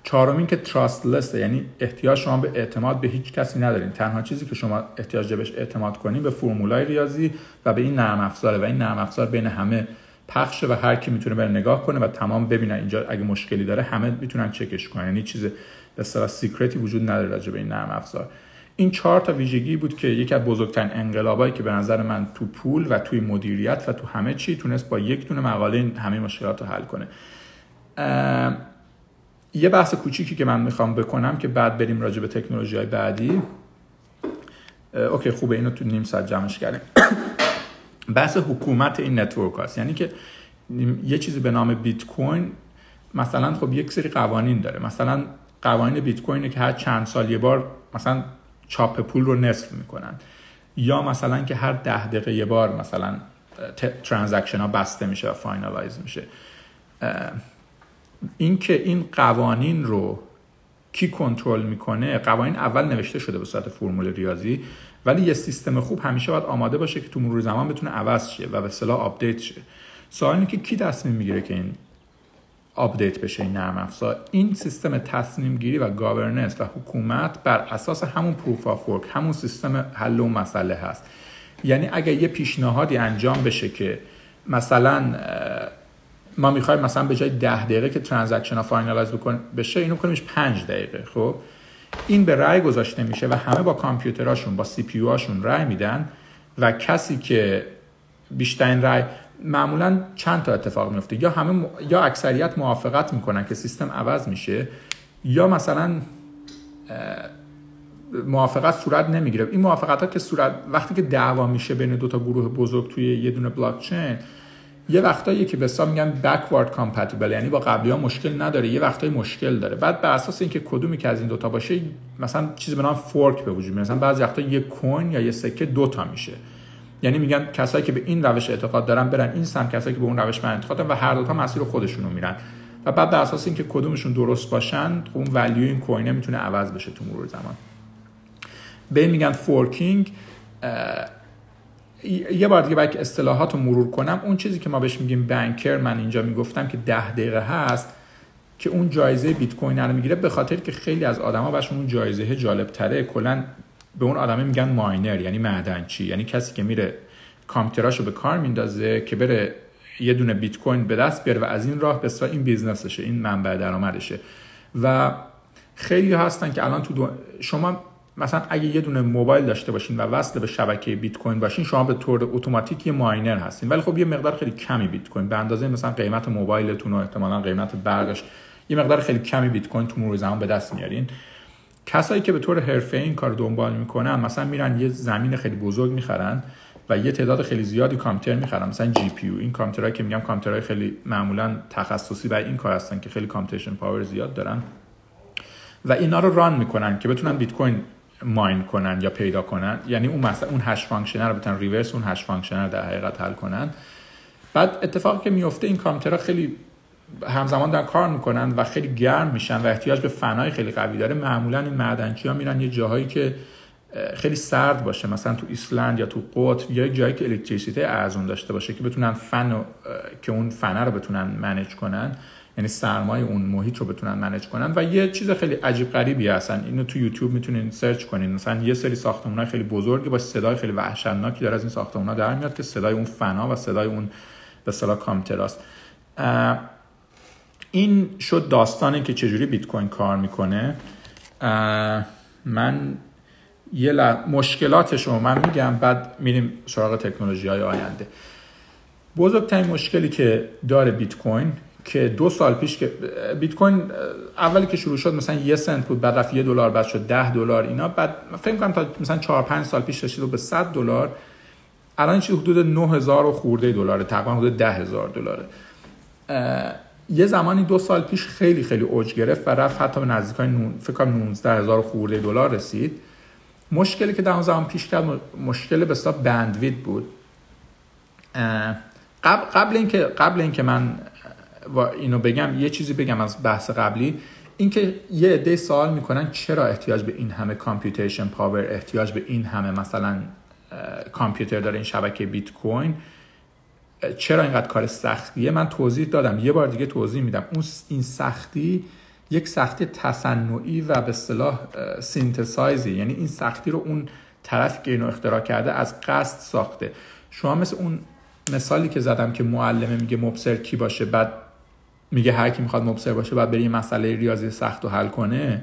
چهارمین که trust یعنی احتیاج شما به اعتماد به هیچ کسی ندارین. تنها چیزی که شما احتیاج بهش اعتماد کنین به فرمولای ریاضی و به این نرم افزاره. و این نرم افزار بین همه پخشه و هر کی می‌تونه بره نگاه کنه و تمام ببینه. اینجا اگه مشکلی داره همه می‌تونن چکش کنن. یعنی چیز به اصطلاح secret ی وجود نداره راجع به این نرم افزار. این چهار تا ویژگی بود که یکی از بزرگترین انقلابایی که به نظر من تو پول و توی مدیریت و تو همه چی تونست با یک دونه مقاله همه مشکلات رو حل کنه. یه بحث کوچیکی که من می‌خوام بکنم که بعد بریم راجع به تکنولوژی های بعدی okay خوبه اینو تو نیم ساعت جمعش کردیم. بحث حکومت این network هست یعنی که یه چیزی به نام بیت کوین مثلا خب یک سری قوانین داره. مثلا قوانین بیت کوینه که هر چند سال یه بار مثلا چاپ پول رو نصف می‌کنن. یا مثلا که هر ده دقیقه یه بار مثلا transaction ها بسته میشه و finalize میشه. اینکه این قوانین رو کی کنترل می‌کنه؟ قوانین اول نوشته شده به صورت فرمول ریاضی ولی یه سیستم خوب همیشه باید آماده باشه که تو مرور زمان بتونه عوض شه و به اصطلاح update شه. سوال اینه که کی تصمیم می‌گیره که این update بشه این نرم افزار؟ این سیستم تصمیم گیری و governance و حکومت بر اساس همون proof of work همون سیستم حل و مسئله هست. یعنی اگر یه پیشنهادی انجام بشه که مثلا ما می‌خوایم مثلا به جای ده دقیقه که transaction ها finalize بکن بشه اینو کنیمش 5 دقیقه خب؟ این به رأی گذاشته میشه و همه با کامپیوتراشون با CPU هاشون رأی میدن و کسی که بیشترین رأی معمولا چند تا اتفاق میفته یا همه یا اکثریت موافقت می‌کنن که سیستم عوض میشه یا مثلا موافقت صورت نمی‌گیره. این موافقت ها که صورت وقتی که دعوا میشه بین دو تا گروه بزرگ توی یه دونه بلاک چین یه وقتایی که به حساب میگن backward compatible یعنی با قبلی ها مشکل نداره یه وقتایی مشکل داره. بعد بر اساس اینکه کدومی که از این دوتا باشه مثلا چیزی به نام fork به وجود میاد. مثلا بعضی وقتا یه coin یا یه سکه دوتا میشه. یعنی میگن کسایی که به این روش اعتقاد دارن برن این سمت کسایی که به اون روش من اعتقاد دارن و هر دوتا مسیر خودشونو میرن. و بعد بر اساس اینکه کدومشون درست باشن خب اون value این coin ه می‌تونه عوض بشه تو مرور زمان. به میگن forking یه بار دیگه باید اصطلاحات رو مرور کنم اون چیزی که ما بهش میگیم بانکر من اینجا می‌گفتم که ده دقیقه هست که اون جایزه بیت کوین رو می‌گیره به خاطر که خیلی از آدما بهشون اون جایزه جالب تره کلا به اون آدمه میگن ماینر یعنی معدنچی یعنی کسی که میره کامپیوتراشو به کار میندازه که بره یه دونه بیت کوین به دست بیاره و از این راه به این بیزنسشه این منبع درآمدشه. و خیلی هستن که الان تو دو... شما مثلا اگه یه دونه موبایل داشته باشین و وصل به شبکه بیت کوین باشین شما به طور اتوماتیک یه miner هستین. ولی خب یه مقدار خیلی کمی بیت کوین. به اندازه مثلا قیمت موبایلتون و احتمالا قیمت برقش یه مقدار خیلی کمی بیت کوین تو مرور زمان به دست میارین. کسایی که به طور حرفه این کار دنبال می‌کنن مثلا میرن یه زمین خیلی بزرگ می‌خرن و یه تعداد خیلی زیادی کامپیوتر می‌خرن. مثلا GP این کامپیوترهایی که میگم کامپیوترهای خیلی معمولا تخصصی برای این کار هستن که خیلی computation power زیاد دارن. و اینا رو run می‌کنن که بتونن بیت کوین mine کنن یا پیدا کنن. یعنی اون مثلا اون hash function ر رو بتونن reverse اون hash function ر در حقیقت حل کنن. بعد اتفاقی که میفته این کامپیوترها خیلی همزمان دارن کار می‌کنن و خیلی گرم میشن و احتیاج به فنای خیلی قوی داره. معمولا این معدنچی ها میرن یه جاهایی که خیلی سرد باشه. مثلا تو ایسلند یا تو قطب یا جایی که الکتریسیته ارزون داشته باشه که بتونن فن که اون فنه رو بتونن manage کنن. یعنی سرمایه اون محیط رو بتونن منیج کنن. و یه چیز خیلی عجیب غریبی هستن. اینو تو یوتیوب می‌تونین سرچ کنین. مثلا یه سری ساختمان‌های خیلی بزرگی با صدای خیلی وحشتناکی داره از این ساختمان‌ها در میاد که صدای اون فنا و صدای اون به اصطلاح کامپیوتراست. این شد داستانی که چجوری بیت کوین کار می‌کنه. من یه مشکلاتش رو من میگم بعد میریم سراغ تکنولوژی های آینده. بزرگترین مشکلی که داره بیت کوین که دو سال پیش که بیت کوین اولی که شروع شد مثلا یه سنت بود بعد رفت یه دلار بعد شد ده دلار اینا. بعد فکر کنم تا مثلا 4 5 سال پیش رسید به 100 دلار. الان چیزی حدود 9000 و خورده دلاره. تقریبا حدود 10000 دلاره. یه زمانی دو سال پیش خیلی خیلی اوج گرفت و رفت حتی به نزدیکای نون فکر کنم 19000 خورده دلار رسید. مشکلی که در اون زمان پیش کرد مشکل به حساب bandwidth بود. قبل قبل اینکه قبل اینکه من اینو بگم یه چیزی بگم از بحث قبلی. اینکه یه عده سوال می‌کنن چرا احتیاج به این همه computation power احتیاج به این همه مثلا کامپیوتر داره این شبکه بیت کوین چرا اینقدر کار سختیه؟ من توضیح دادم یه بار دیگه توضیح میدم. اون این سختی یک سختی تصنعی و به اصطلاح سینتسایزی. یعنی این سختی رو اون طرف که اینو اختراع کرده از قصد ساخته. شما مثل اون مثالی که زدم که معلمه میگه مبصر کی باشه بعد میگه هر کی می‌خواد مبصر باشه بعد بری مسئله ریاضی سخت رو حل کنه.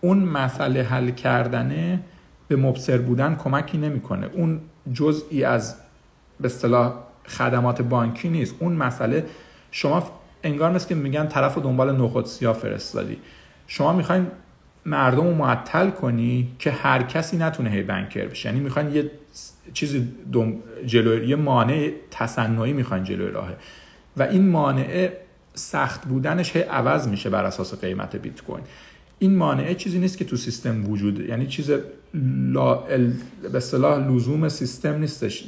اون مسئله حل کردنه به مبصر بودن کمکی نمی‌کنه. اون جزئی از به اصطلاح خدمات بانکی نیست. اون مسئله شما انگار مثل که میگن طرف رو دنبال نخود سیاه فرستادی. شما می‌خواین مردم رو معطل کنی که هر کسی نتونه هی بنکر بشه. یعنی می‌خواین یه چیزی جلوی یه مانع تصنعی می‌خواین جلوی راهه. و این مانع سخت بودنش هی عوض میشه بر اساس قیمت بیت کوین. این مانعه چیزی نیست که تو سیستم وجود یعنی چیز لا ال... به صلاح لزوم سیستم نیستش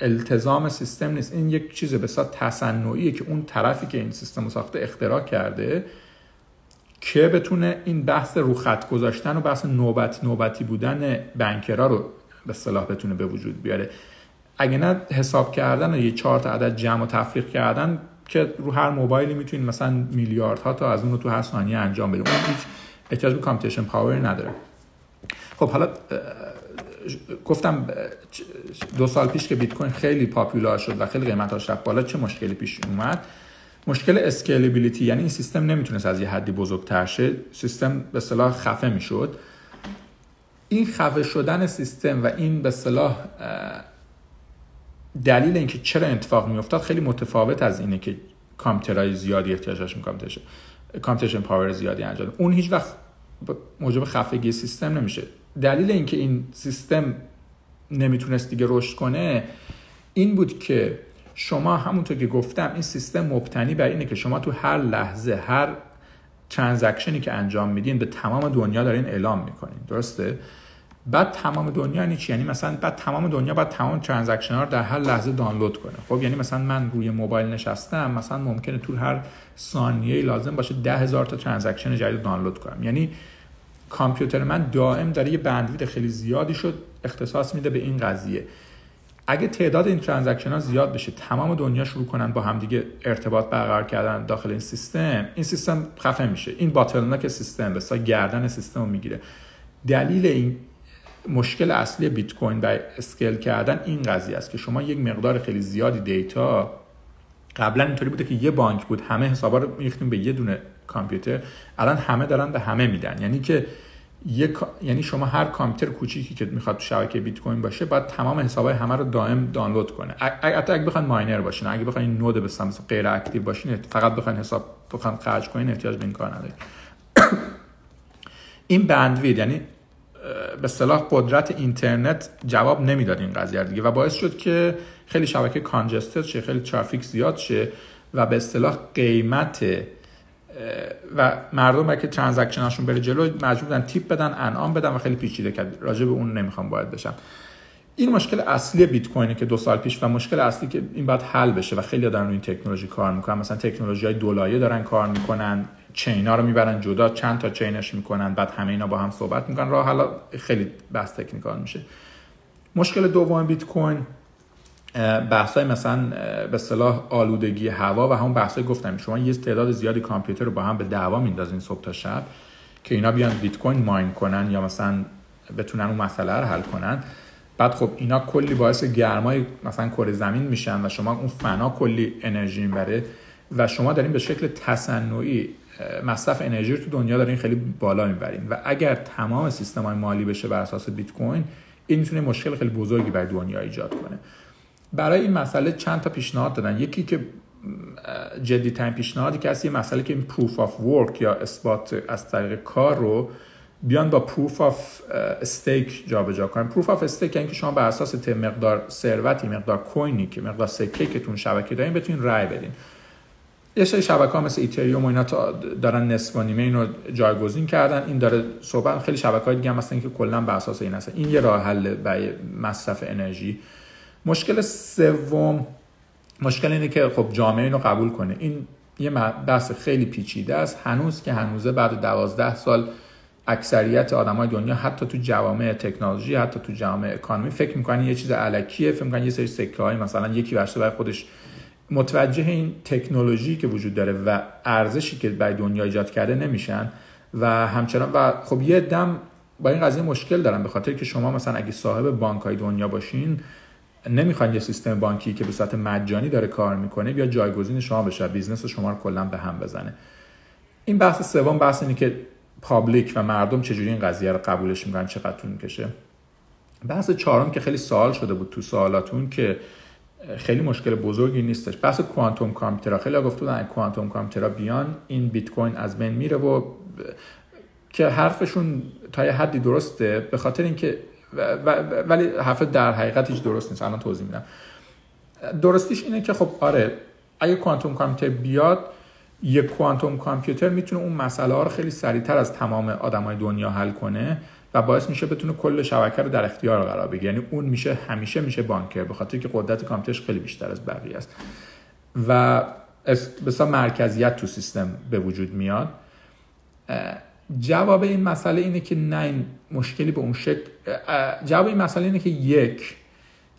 التزام سیستم نیست. این یک چیز بسیار تصنعیه که اون طرفی که این سیستم رو ساخته اختراع کرده که بتونه این بحث رو خط گذاشتن و بحث نوبت نوبتی بودن بنکرا رو به صلاح بتونه به وجود بیاره. اگه نه حساب کردن و یه چهار تا عدد جمع و تفریق کردن که رو هر موبایلی می‌تونید مثلا میلیاردها تا از اون رو تو هر ثانیه انجام بدیم اون هیچ احتیاج به کامپیوتیشن پاور نداره. خب حالا گفتم دو سال پیش که بیت کوین خیلی پاپولار شد و خیلی قیمتاش رفت بالا چه مشکلی پیش اومد؟ مشکل اسکیلبیلیتی یعنی این سیستم نمی‌تونست از یه حدی بزرگتر شه. سیستم به صلاح خفه می‌شد. این خفه شدن سیستم و این به صلاح دلیل اینکه چرا اتفاق میافتاد خیلی متفاوت از اینه که کامپیوترهای زیادی احتیاج داشت computation power زیادی انجام اون هیچ وقت موجب خفگی سیستم نمیشه. دلیل اینکه این سیستم نمی‌تونست دیگه رشد کنه این بود که شما همونطور که گفتم این سیستم مبتنی بر اینه که شما تو هر لحظه هر transaction ی که انجام میدین به تمام دنیا دارین اعلام می‌کنین. درسته؟ بعد تمام دنیا یعنی چی؟ یعنی مثلا بعد تمام دنیا باید تمام transaction ها رو در هر لحظه دانلود کنه. خب یعنی مثلا من روی موبایل نشستم مثلا ممکنه تو هر ثانیه لازم باشه ده هزار تا transaction جدید دانلود کنم. یعنی کامپیوتر من دائم داره یه bandwidth خیلی زیادی شد اختصاص میده به این قضیه. اگه تعداد این transaction ها زیاد بشه تمام دنیا شروع کنن با همدیگه ارتباط برقرار کردن داخل این سیستم این سیستم خفه میشه. این bottleneck سیستم به گردن سیستم رو می‌گیره. دلیل این مشکل اصلی بیت کوین برای scale کردن این قضیه است که شما یک مقدار خیلی زیادی data قبلا اینطوری بوده که یه بانک بود همه حسابا رو میریختیم به یه دونه کامپیوتر الان همه دارن به همه میدن. یعنی که یک یعنی شما هر کامپیوتر کوچیکی که می‌خواد تو شبکه بیت کوین باشه باید تمام حسابای همه رو دائم دانلود کنه. حتی اگه بخواید ماینر باشین اگه بخواید نود مثلا غیر اکتیو باشین فقط بخواید حساب بخواید خرج کنین احتیاج به این کار ندارید این بندوید یعنی به صلاح قدرت اینترنت جواب نمی‌داد این قضیه دیگه و باعث شد که خیلی شبکه کانجستد شه خیلی ترافیک زیاد شه و به اصطلاح قیمت و مردم که ترانزکشنشون بره جلو مجبور بودن تیپ بدن انعام بدن و خیلی پیچیده کرد. راجع به اون نمی‌خوام باید بشم. این مشکل اصلی بیت کوینه که دو سال پیش و مشکل اصلی که این باید حل بشه و خیلی دارن روی این تکنولوژی کار می‌کنن. مثلا تکنولوژی های دولایه دارن کار می‌کنن. چینا رو می‌برن جدا چند تا چینش می‌کنن بعد همه اینا با هم صحبت می‌کنن. راه حالا خیلی بحث تکنیکال میشه. مشکل دوم بیت کوین بحثای مثلا به صلاح آلودگی هوا و همون بحثای گفتم. شما یه تعداد زیادی کامپیوتر رو با هم به دعوا میندازین صبح تا شب که اینا بیان بیت کوین ماین کنن یا مثلا بتونن اون مسئله رو حل کنن. بعد خب اینا کلی باعث گرمای مثلا کره زمین میشن و شما اون فنا کلی انرژی می‌بره و شما دارین به شکل تصنعی مصرف انرژی تو دنیا دارین خیلی بالا می‌برین. و اگر تمام سیستم های مالی بشه بر اساس بیت کوین این می‌تونه مشکل خیلی بزرگی برای دنیا ایجاد کنه. برای این مسئله چند تا پیشنهاد دادن. یکی که جدی ترین پیشنهادی که هست یه مسئله که این proof of work یا اثبات از طریق کار رو بیان با proof of stake جابجا کنن. proof of stake یعنی که شما بر اساس مقدار ثروتی مقدار کوینی که مقدار سکه که تون شبکه دارین بتونین رای بدین. یه سری شبکه ها مثل ایتریوم و اینا دارن نصف و نیمه اینو جایگزین کردن. این داره صحبت خیلی شبکه های دیگه هم مثلا که کلا بر اساس این هست این یه راه حل برای مصرف انرژی. مشکل سوم مشکل اینه که خب جامعه اینو قبول کنه. این یه بحث خیلی پیچیده است. هنوز که هنوزه بعد دوازده سال اکثریت آدمای دنیا حتی تو جوامع تکنولوژی حتی تو جوامع اکانومی فکر می‌کنن یه چیز علکیه فکر می‌کنن یه سری سکه های مثلا یکی برشته برای خودش متوجه این تکنولوژی که وجود داره و ارزشی که برای دنیا ایجاد کرده نمیشن و همچنان و خب یه عده‌ام با این قضیه مشکل دارن به خاطر که شما مثلا اگه صاحب بانک های دنیا باشین نمی‌خواین یه سیستم بانکی که به صورت مجانی داره کار می‌کنه بیا جایگزین شما بشه business شما رو کلا به هم بزنه. این بحث سوم بحث اینه که public و مردم چجوری این قضیه رو قبولش می‌کنن چقدر طول می‌کشه؟ بحث چهارم که خیلی سوال شده بود تو سوالاتون که خیلی مشکل بزرگی نیستش. بحث کوانتوم کامپیوترها. خیلی گفته بودن کوانتوم کامپیوترها بیان این بیت کوین از بین میره و که حرفشون تا یه حدی درسته به خاطر اینکه ولی حرف در حقیقت هیچ درست نیست. الان توضیح میدم. درستیش اینه که خب آره اگه کوانتوم کامپیوتر بیاد یک کوانتوم کامپیوتر می‌تونه اون مسئله ها رو خیلی سریعتر از تمام آدمای دنیا حل کنه. و باعث میشه بتونه کل شبکه رو در اختیار قرار بگیره. یعنی اون میشه همیشه میشه بانکر به خاطر که قدرت کامپیوترش خیلی بیشتر از بقیه است. و بسا مرکزیت تو سیستم به وجود میاد. جواب این مسئله اینه که نه این مشکلی به اون شکل جواب این مسئله اینه که یک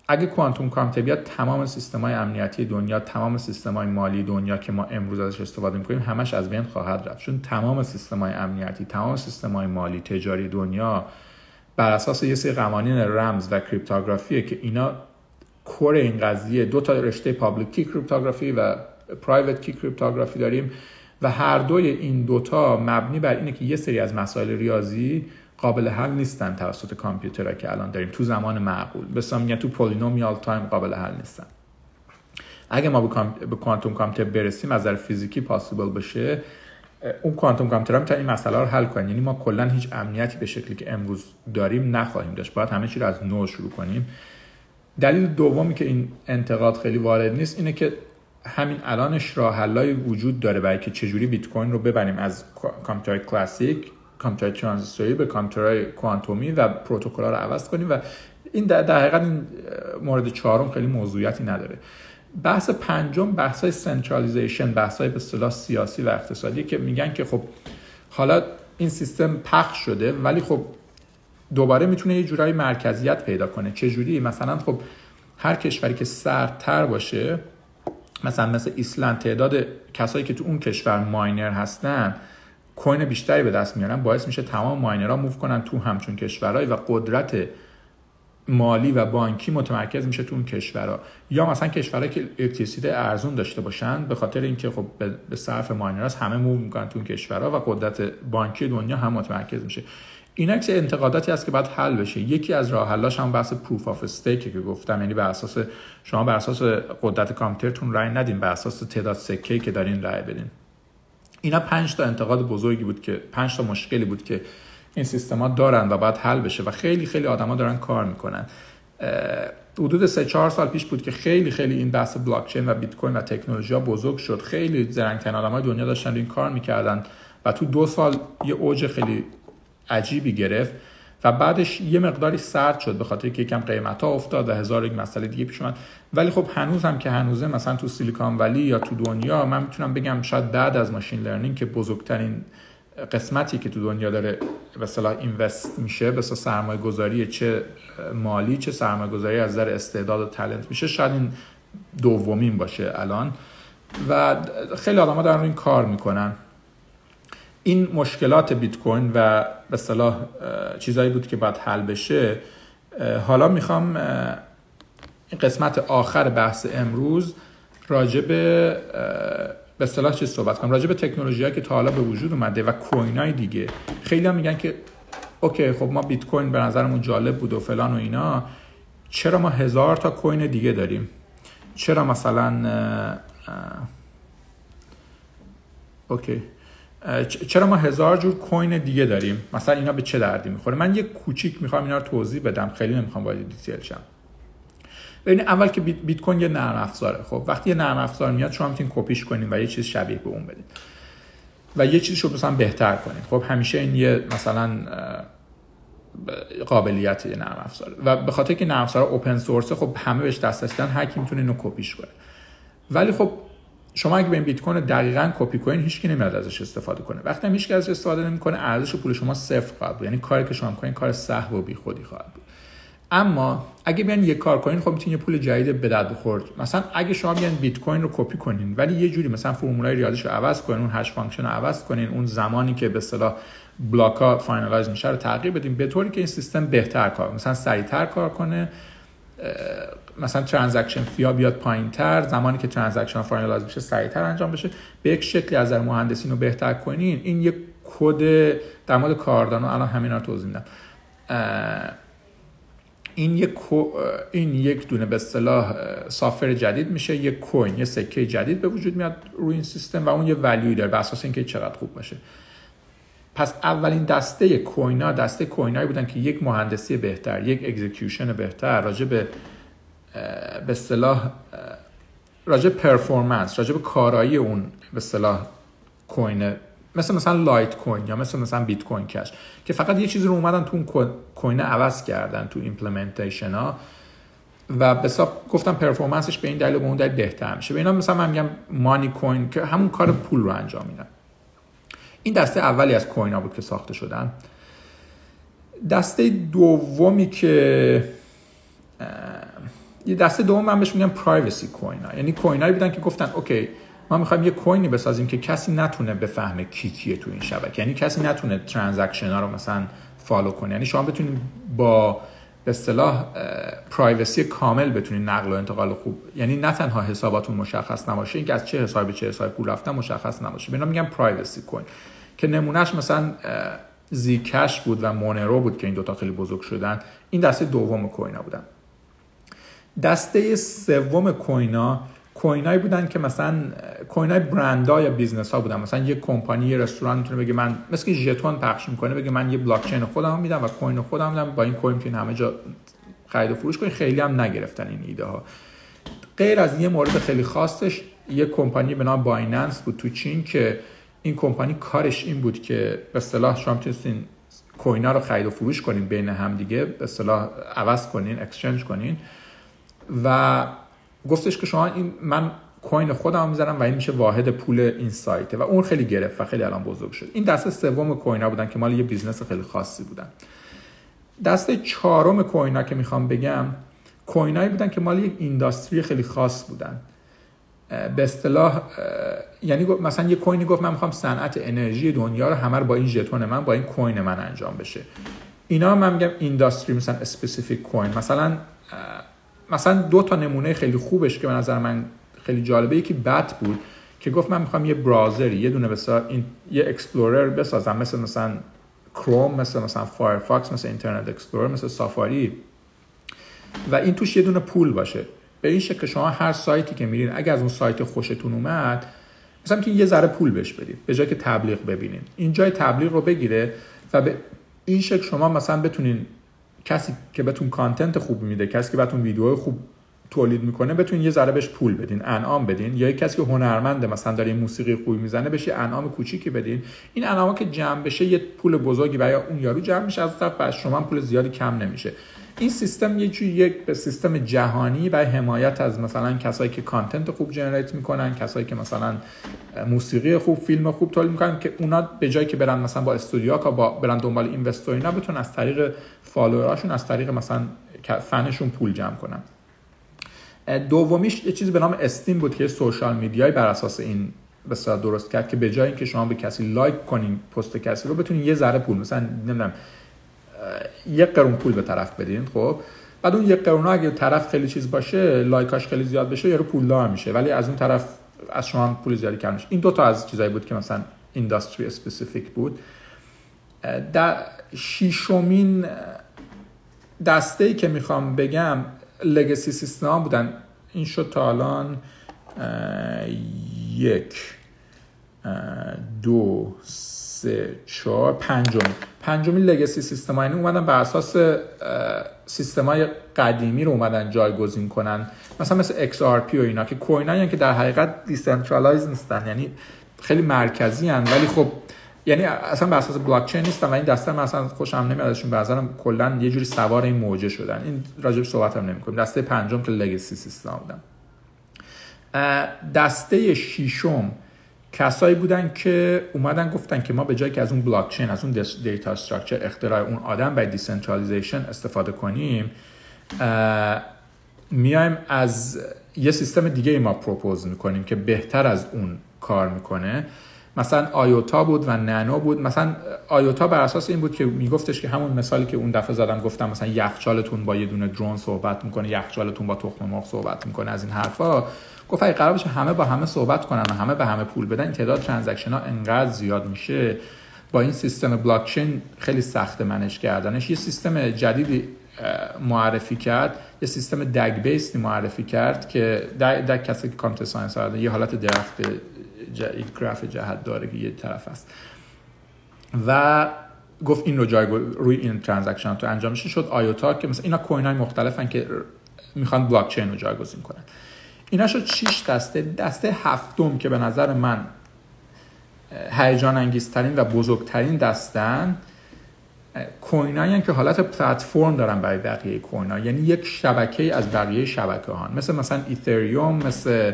اگه کوانتوم کامپیوتر بیاد تمام سیستم های امنیتی دنیا تمام سیستم های مالی دنیا که ما امروز ازش استفاده می‌کنیم همش از بین خواهد رفت. چون تمام سیستم های امنیتی تمام سیستم های مالی تجاری دنیا بر اساس یه سری قوانین رمز و کریپتوگرافیه که اینا core این قضیه. دو تا رشته public key cryptography و private key cryptography داریم و هر دوی این دوتا مبنی بر اینه که یه سری از مسائل ریاضی قابل حل نیستن توسط کامپیوترها که الان داریم. تو زمان معقول. به میگن تو polynomial time قابل حل نیستن. اگه ما به quantum computer برسیم از نظر فیزیکی possible بشه اون quantum computer می‌تونه این مسئله رو حل کنه. یعنی ما کلا هیچ امنیتی به شکلی که امروز داریم نخواهیم داشت. باید همه چی رو از نو شروع کنیم. دلیل دومی که این انتقاد خیلی وارد نیست اینه که همین الانش راه حلای وجود داره برای که چجوری بیت کوین رو ببریم از کامپیوتر کلاسیک کامپیوتر ترانزیستوری به کامپیوتر کوانتومی و پروتکل رو عوض کنیم و این در حقیقت این مورد چهارم خیلی موضوعیتی نداره. بحث پنجم بحث های centralization بحث های به اصطلاح سیاسی و اقتصادی که میگن که خب حالا این سیستم پخش شده ولی خب دوباره می‌تونه یه جورایی مرکزیت پیدا کنه. چه جوری مثلا خب هر کشوری که سردتر باشه مثلا مثل ایسلند تعداد کسایی که تو اون کشور ماینر هستن کوین بیشتری به دست میارن باعث میشه تمام ماینرها موو کنن تو همچون کشورهایی و قدرت مالی و بانکی متمرکز میشه تو اون کشورها. یا مثلا کشورهایی که الکتریسیته ارزون داشته باشن به خاطر اینکه خب به صرفه miners همه move می‌کنن تو اون کشورها و قدرت بانکی دنیا هم متمرکز میشه. این عکس انتقاداتی است که باید حل بشه. یکی از راه حلاش هم بحث proof of stake که گفتم. یعنی بر اساس شما بر اساس قدرت کامپیوترتون رای ندین بر اساس تعداد سکه که دارین رای بدین. اینا پنج تا انتقاد بزرگی بود که پنج تا مشکلی بود که این سیستما دارن و باید حل بشه و خیلی خیلی آدما دارن کار می‌کنن. حدود سه چهار سال پیش بود که خیلی خیلی این بحث بلاک چین و بیت کوین و تکنولوژی ها بزرگ شد. خیلی زرنگترین آدمای دنیا داشتن این کار می‌کردن و تو دو سال یه اوج خیلی عجیبی گرفت. و بعدش یه مقداری سرد شد به خاطر که یکم قیمت ها افتاد و هزار یک مسئله دیگه پیش اومد. ولی خب هنوز هم که هنوزه مثلا تو سیلیکان ولی یا تو دنیا من می‌تونم بگم شاید بعد از ماشین لرنینگ که بزرگترین قسمتی که تو دنیا داره به صلاح اینوست میشه به سرمایه گذاری چه مالی چه سرمایه گذاری از نظر استعداد و تلنت میشه شاید این دومین باشه الان. و خیلی آدم ها دارن این کار می‌کنن. این مشکلات بیت کوین و به صلاح چیزایی بود که باید حل بشه حالا می‌خوام این قسمت آخر بحث امروز راجع به به اصطلاح چه صحبت کنم. راجع به تکنولوژی که تا حالا به وجود اومده و کوین های دیگه. خیلی هم میگن که اوکی خب ما بیت کوین به نظرمون جالب بود و فلان و اینا. چرا ما هزار تا کوین دیگه داریم؟ چرا مثلا okay. چرا ما هزار جور coin دیگه داریم؟ مثلا اینا به چه دردی می‌خوره؟ من یه کوچیک می‌خوام اینا رو توضیح بدم. خیلی نمی‌خوام وارد detail شم. ببین اول که بیت کوین یه نرم افزاره. خب وقتی یه نرم افزار میاد شما می‌تونید کپیش کنین و یه چیز شبیه به اون بدین. و یه چیزی رو مثلا بهتر کنین. خب همیشه این یه مثلا قابلیت یه نرم افزاره. و به خاطر که نرم افزار open source خب همه بهش دارن هر کی می‌تونه اینو کپیش کنه. ولی خب شما اگه این بیت کوین دقیقاً کپی کنین هیچ نمیاد ازش استفاده کنه. وقتی هیچ ازش استفاده نمی‌کنه ارزش پول شما صفر خواهد بود. یعنی کاری که شما می‌کنین کار لغو و بیخودی خواهد بود. اما اگه بیان یه کار کنین خب می‌تونین پول جدید به درد بخورد مثلا اگه شما بیان بیت کوین رو کپی کنین ولی یه جوری مثلا فرمولای ریاضیش رو عوض کنین اون hash function رو عوض کنین اون زمانی که به اصطلاح block ها finalize میشه رو تغییر بدین به طوری که این سیستم بهتر کار مثلا سریعتر کار کنه مثلا transaction fee ها بیاد پایین تر زمانی که transaction finalize میشه سریعتر انجام بشه به یک شکلی از مهندسی این رو بهتر کنین. این یک کد در مورد Cardano الان همین رو توضیح میدم. این یک این یک دونه به اصطلاح software جدید میشه یک coin یه سکه جدید به وجود میاد روی این سیستم و اون یه ولیوی داره بر اساس اینکه چقدر خوب باشه. پس اولین دسته coin ها دسته coin هایی بودن که یک مهندسی بهتر یک execution بهتر راجع به به اصطلاح راجع performance راجع به کارایی اون به اصطلاح coin مثل مثلا Litecoin یا مثل مثلا Bitcoin Cash که فقط یه چیزی رو اومدن تو اون coin عوض کردن تو implementation ها و به گفتم performance ش به این دلیل به اون دلیل بهتر میشه. به اینا مثلا من میگم money coin که همون کار پول رو انجام میدن. این دسته اولی از coin ها بود که ساخته شدن. دسته دومی که یه دسته دوم من بهش میگم privacy coin ها. یعنی coin بودن که گفتن okay ما می‌خوایم یه کوینی بسازیم که کسی نتونه بفهمه کی کیه تو این شبکه. یعنی کسی نتونه transaction ها رو مثلا follow کنه. یعنی شما بتونید با به اصطلاح privacy کامل بتونید نقل و انتقال خوب. یعنی نه تنها حساباتون مشخص نباشه اینکه از چه حساب به چه حساب پول رفتن مشخص نباشه. به میگم privacy coin که نمونهش مثلا Zcash بود و Monero بود که این دوتا خیلی بزرگ شدن. این دسته دوم coin ها بودن. دسته سوم coin ها coin هایی بودن که مثلا coin های برندها یا business ها بودن. مثلا یه کمپانی یه رستوران می‌تونه بگه من مثل که ژتون پخش می‌کنه بگه من یه بلاک چین خودم میدم و coin خودم میدم. با این coin می‌تونین همه جا خرید و فروش کنین. خیلی هم نگرفتن این ایده ها غیر از یه مورد خیلی خاصش یه کمپانی به نام Binance بود تو چین که این کمپانی کارش این بود که به اصطلاح شما می‌تونستین coin ها رو خرید و فروش کنین بین هم دیگه. به اصطلاح عوض کنین exchange کنین. و گفتش که شما این من coin خودم می‌ذارم و این میشه واحد پول این سایته و اون خیلی گرفت و خیلی الان بزرگ شد. این دسته سوم coin ها بودن که مال یه business خیلی خاصی بودن. دسته چهارم coin ها که می‌خوام بگم coin هایی بودن که مال یک industry خیلی خاص بودن. به اصطلاح یعنی مثلا یه کوینی گفت من می‌خوام صنعت انرژی دنیا رو همه رو با این ژتون من با این coin من انجام بشه. اینا من میگم industry مثلا specific coin. مثلا مثلا دو تا نمونه خیلی خوبش که به نظر من خیلی جالبه یکی BAT بود که گفت من می‌خوام یه browser ی یه دونه بسا این یه explorer بسازم مثل مثلا کروم مثل مثلا Firefox مثل Internet Explorer مثل Safari و این توش یه دونه پول باشه. به این شکل شما هر سایتی که میرین اگر از اون سایت خوشتون اومد مثلا که یه ذره پول بهش بدید به جای که تبلیغ ببینین. این جای تبلیغ رو بگیره و به این شکل شما مثلا بتونین کسی که بهتون کانتنت خوب میده کسی که بهتون ویدیو خوب تولید می‌کنه بتونین یه ذره بهش پول بدین انعام بدین. یا کسی که هنرمنده مثلا داره موسیقی خوبی می‌زنه بشه انعام کوچیکی بدین. این انعام که جمع بشه یه پول بزرگی برای اون یارو جمع میشه از طرف شما پول زیادی کم نمیشه. این سیستم یه جوری یک به سیستم جهانی برای حمایت از مثلا کسایی که content خوب generate می‌کنن کسایی که مثلا موسیقی خوب فیلم خوب تولید می‌کنن که اونا به جایی که برن مثلا با استودیو کا با برن دنبال investor ی نه بتونن از طریق follower هاشون از طریق مثلا فنشون پول جمع کنن. دومیش یه چیزی به نام Steem بود که social media ی بر اساس این بسیار درست کرد که به جای اینکه شما به کسی like کنین پست کسی رو بتونین یه ذره پول مثلا نمی‌دونم یک قرون پول به طرف بدین خب؟ بعد اون یک قرون اگه طرف خیلی چیز باشه like هاش خیلی زیاد بشه یارو پولدار میشه. ولی از اون طرف از شما پول زیادی کم میشه این دو تا از چیزایی بود که مثلا industry specific بود. در شیشمین دسته ای که می‌خوام بگم legacy system بودن. این شد تا الان یک دو سه چهار پنجمی پنجمی legacy system یعنی اومدن بر اساس سیستم های قدیمی رو اومدن جایگزین کنن. مثلا مثل XRP و اینا که coin که در حقیقت decentralize نیستن یعنی خیلی مرکزی هن. ولی خب یعنی اصلا بر اساس بلاک چین نیستن و این دسته من اصلا خوشم نمیاد. ازشون بعضا کلا یه جوری سوار این موجه شدن. این راجب صحبت هم نمی‌کنیم. دسته پنجم که legacy system بودن. دسته ششم کسایی بودن که اومدن گفتن که ما به جای که از اون بلاک چین از اون data structure اختراع اون آدم برای decentralization استفاده کنیم میایم از یه سیستم دیگه ای ما propose می‌کنیم که بهتر از اون کار می‌کنه. مثلا IOTA بود و Nano بود. مثلا IOTA بر اساس این بود که میگفتش که همون مثالی که اون دفعه زدم گفتم مثلا یخچالتون با یه دونه drone صحبت می‌کنه یخچالتون با تخم مرغ صحبت می‌کنه از این حرفا. گفت اگه قرار همه با همه صحبت کنن و همه به همه پول بدن این تعداد transaction ها انقدر زیاد میشه. با این سیستم بلاکچین خیلی سخت manage کردنش. یه سیستم جدیدی معرفی کرد. یه سیستم DAG based معرفی کرد که DAG کسی که computer science یه حالت درخت گراف جهت داره که یه طرف است. و گفت این رو جای روی این transaction تو انجام میشه. شد IOTA که مثلا اینا coin های مختلفن که می‌خوان بلاک چین رو جایگزین کنن. اینا شد 6 دسته دسته هفتم که به نظر من هیجان انگیزترین و بزرگترین دستن کوین که حالت پلتفرم دارن برای بقیه کوین ها یعنی یک شبکه از بقیه شبکه ها مثل مثلا ایتریوم مثل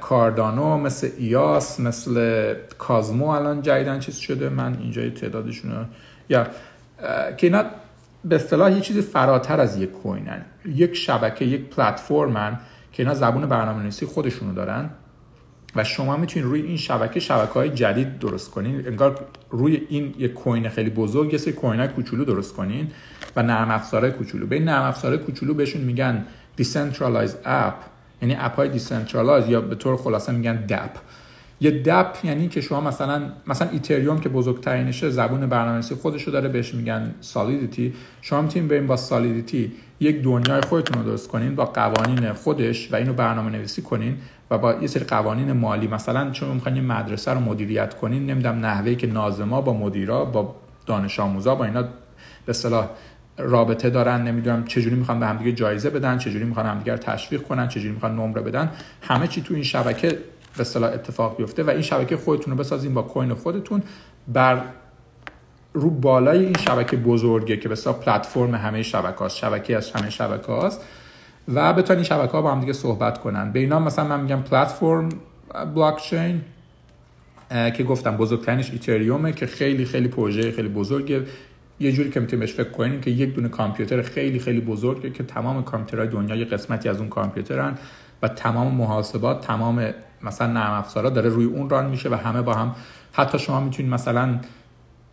کاردانو مثل ایاس مثل کازمو الان جدیدن چیز شده. من اینجا تعدادشون یا که اینا به اصطلاح یه چیزی فراتر از یک coin ن. یک شبکه یک پلتفرمن که اینا زبون برنامه نویسی خودشونو دارن. و شما می‌تونید روی این شبکه شبکه های جدید درست کنین. انگار روی این یک coin خیلی بزرگ یه سری coin کوچولو درست کنین و نرم افزارهای کوچولو. به این نرم افزارهای کوچولو بهشون میگن decentralized app یعنی app های decentralize یا به طور خلاصه میگن DApp. یه دپ یعنی که شما مثلا مثلا ایتریوم که بزرگترینشه زبون برنامه‌نویسی خودشو داره بهش میگن سالیدیتی شما می‌تونید بریم با سالیدیتی یک دنیای خودتون رو درست کنین با قوانین خودش و اینو برنامه نویسی کنین و با یه سری قوانین مالی. مثلا چون می‌خواین یه مدرسه رو مدیریت کنین نمی‌دونم نحوهی که نازما با مدیرا با دانش آموزا با اینا به صلاح رابطه دارن نمی‌دونم چجوری می‌خوان به همدیگه جایزه بدن چجوری می‌خوان همدیگه رو تشویق کنن چجوری می‌خوان نمره بدن. همه چی تو این شبکه به اصطلاح اتفاق بیفته و این شبکه خودتون رو بسازین با کوین خودتون. بر رو بالای این شبکه بزرگه که به پلتفرم همه شبکه هاست شبکه از همه شبکه هاست و بتونن این شبکه ها با هم دیگه صحبت کنن. به اینا مثلا من میگم پلتفرم بلاکچین که گفتم بزرگترینش ایتریومه که خیلی خیلی پروژه خیلی بزرگه. یه جوری که می‌تونیم بهش فکر کنیم که یک دونه کامپیوتر خیلی خیلی بزرگه که تمام کامپیوترهای دنیا یه قسمتی از اون کامپیوترن و تمام محاسبات تمام مثلا نرم افزارا داره روی اون ران میشه و همه با هم. حتی شما می‌تونید مثلا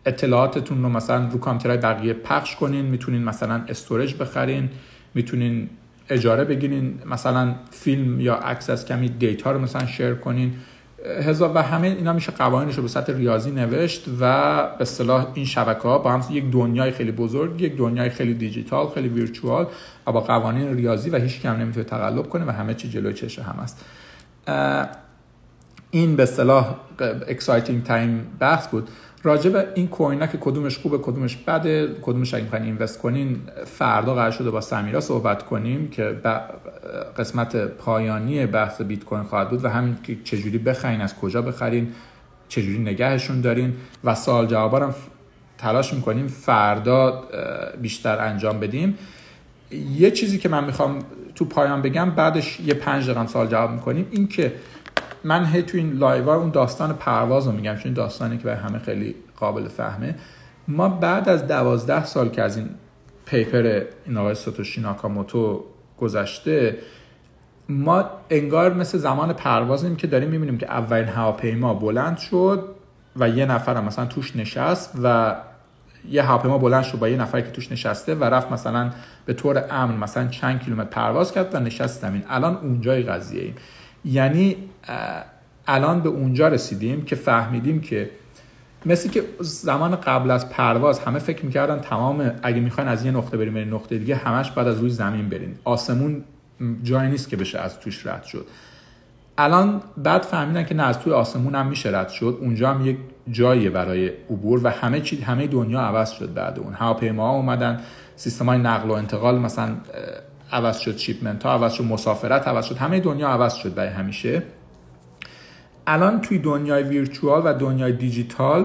اطلاعاتتون رو مثلا رو کامپیوترهای بقیه پخش کنین می‌تونین مثلا استورج بخرین می‌تونین اجاره بگیرین مثلا فیلم یا عکس از کمی دیتا رو مثلا شیر کنین. هزار و همه اینا میشه قوانینش رو به سطح ریاضی نوشت و به اصطلاح این شبکه ها با هم یک دنیای خیلی بزرگ یک دنیای خیلی دیجیتال خیلی ویرچوال و با قوانین ریاضی و هیچکی هم نمی‌تونه تقلب کنه و همه چی جلوی چشم همه است این به اصطلاح exciting time بحث بود. راجع به این coin که کدومش خوبه کدومش بده کدومش اگه می‌خواین invest کنین فردا قرار شده با سمیرا صحبت کنیم که قسمت پایانی بحث بیت کوین خواهد بود و همین که چجوری بخرین از کجا بخرین چجوری نگهشون دارین و سوال جوابارم تلاش می‌کنیم فردا بیشتر انجام بدیم. یه چیزی که من می‌خوام تو پایان بگم بعدش یه پنج دقیقه سوال جواب می‌کنیم این که من هی تو این live اون داستان پرواز رو میگم چون داستانی که برای همه خیلی قابل فهمه. ما بعد از دوازده سال که از این paper این آقای ساتوشی ناکاموتو گذشته ما انگار مثل زمان پروازیم که داریم می‌بینیم که اولین هواپیما بلند شد و یه نفر مثلا توش نشست و یه هواپیما بلند شد با یه نفری که توش نشسته و رفت مثلا به طور امن مثلا چند کیلومتر پرواز کرد و نشست زمین. الان اونجای قضیه ایم. یعنی الان به اونجا رسیدیم که فهمیدیم که مثل که زمان قبل از پرواز همه فکر می‌کردن تمام اگه می‌خواین از یه نقطه بریم به نقطه دیگه همش بعد از روی زمین برین. آسمون جایی نیست که بشه از توش رد شد. الان بعد فهمیدن که نه از توی آسمون هم میشه رد شد. اونجا هم یک جاییه برای عبور و همه چی همه دنیا عوض شد بعد اون. هواپیما اومدن سیستم های نقل و انتقال مثلا عوض شد شیپمنت ها عوض شد مسافرت عوض شد همه دنیا عوض شد برای همیشه. الان توی دنیای ویرچوال و دنیای دیجیتال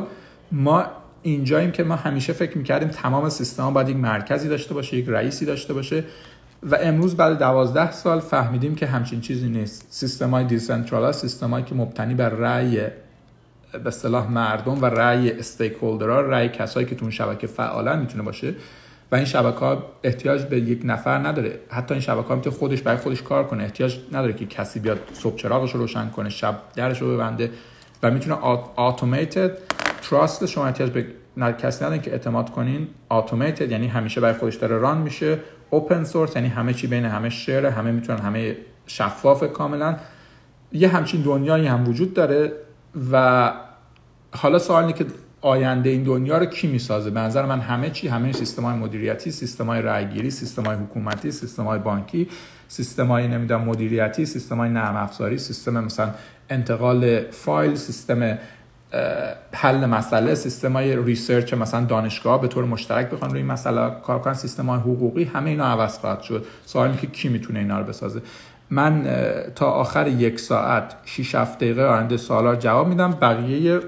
ما اینجاییم که ما همیشه فکر می‌کردیم تمام سیستم باید یک مرکزی داشته باشه یک رئیسی داشته باشه و امروز بعد دوازده سال فهمیدیم که همچین چیزی نیست. سیستم های decentral system که مبتنی بر رأی به اصطلاح مردم و رأی stake رأی کسایی که تو اون شبکه فعالن می‌تونه باشه. و این شبکه ها احتیاج به یک نفر نداره. حتی این شبکه ها می‌تونه خودش برای خودش کار کنه. احتیاج نداره که کسی بیاد صبح چراغش رو روشن کنه شب درش رو ببنده و می‌تونه automated trust شما احتیاج به کسی نداره که اعتماد کنین. automated یعنی همیشه برای خودش داره run میشه. open source یعنی همه چی بین همه share همه می‌تونن همه شفاف کاملا. یه همچین دنیایی هم وجود داره و حالا سوالی که آینده این دنیا رو کی می‌سازه؟ به نظر من همه چی همه سیستم های مدیریتی سیستم های رأیگیری سیستم های حکومتی سیستم های بانکی سیستم های نمی‌دونم مدیریتی سیستم های نرم افزاری سیستم مثلا انتقال فایل سیستم حل مسئله سیستم های research مثلا دانشگاه به طور مشترک بخوان روی این مسئله کار کنن سیستم های حقوقی همه اینا عوض خواهد شد. سوالی که کی می‌تونه اینا رو بسازه؟ من تا آخر یک ساعت 6 7 دقیقه آینده سوالا جواب میدم. بقیه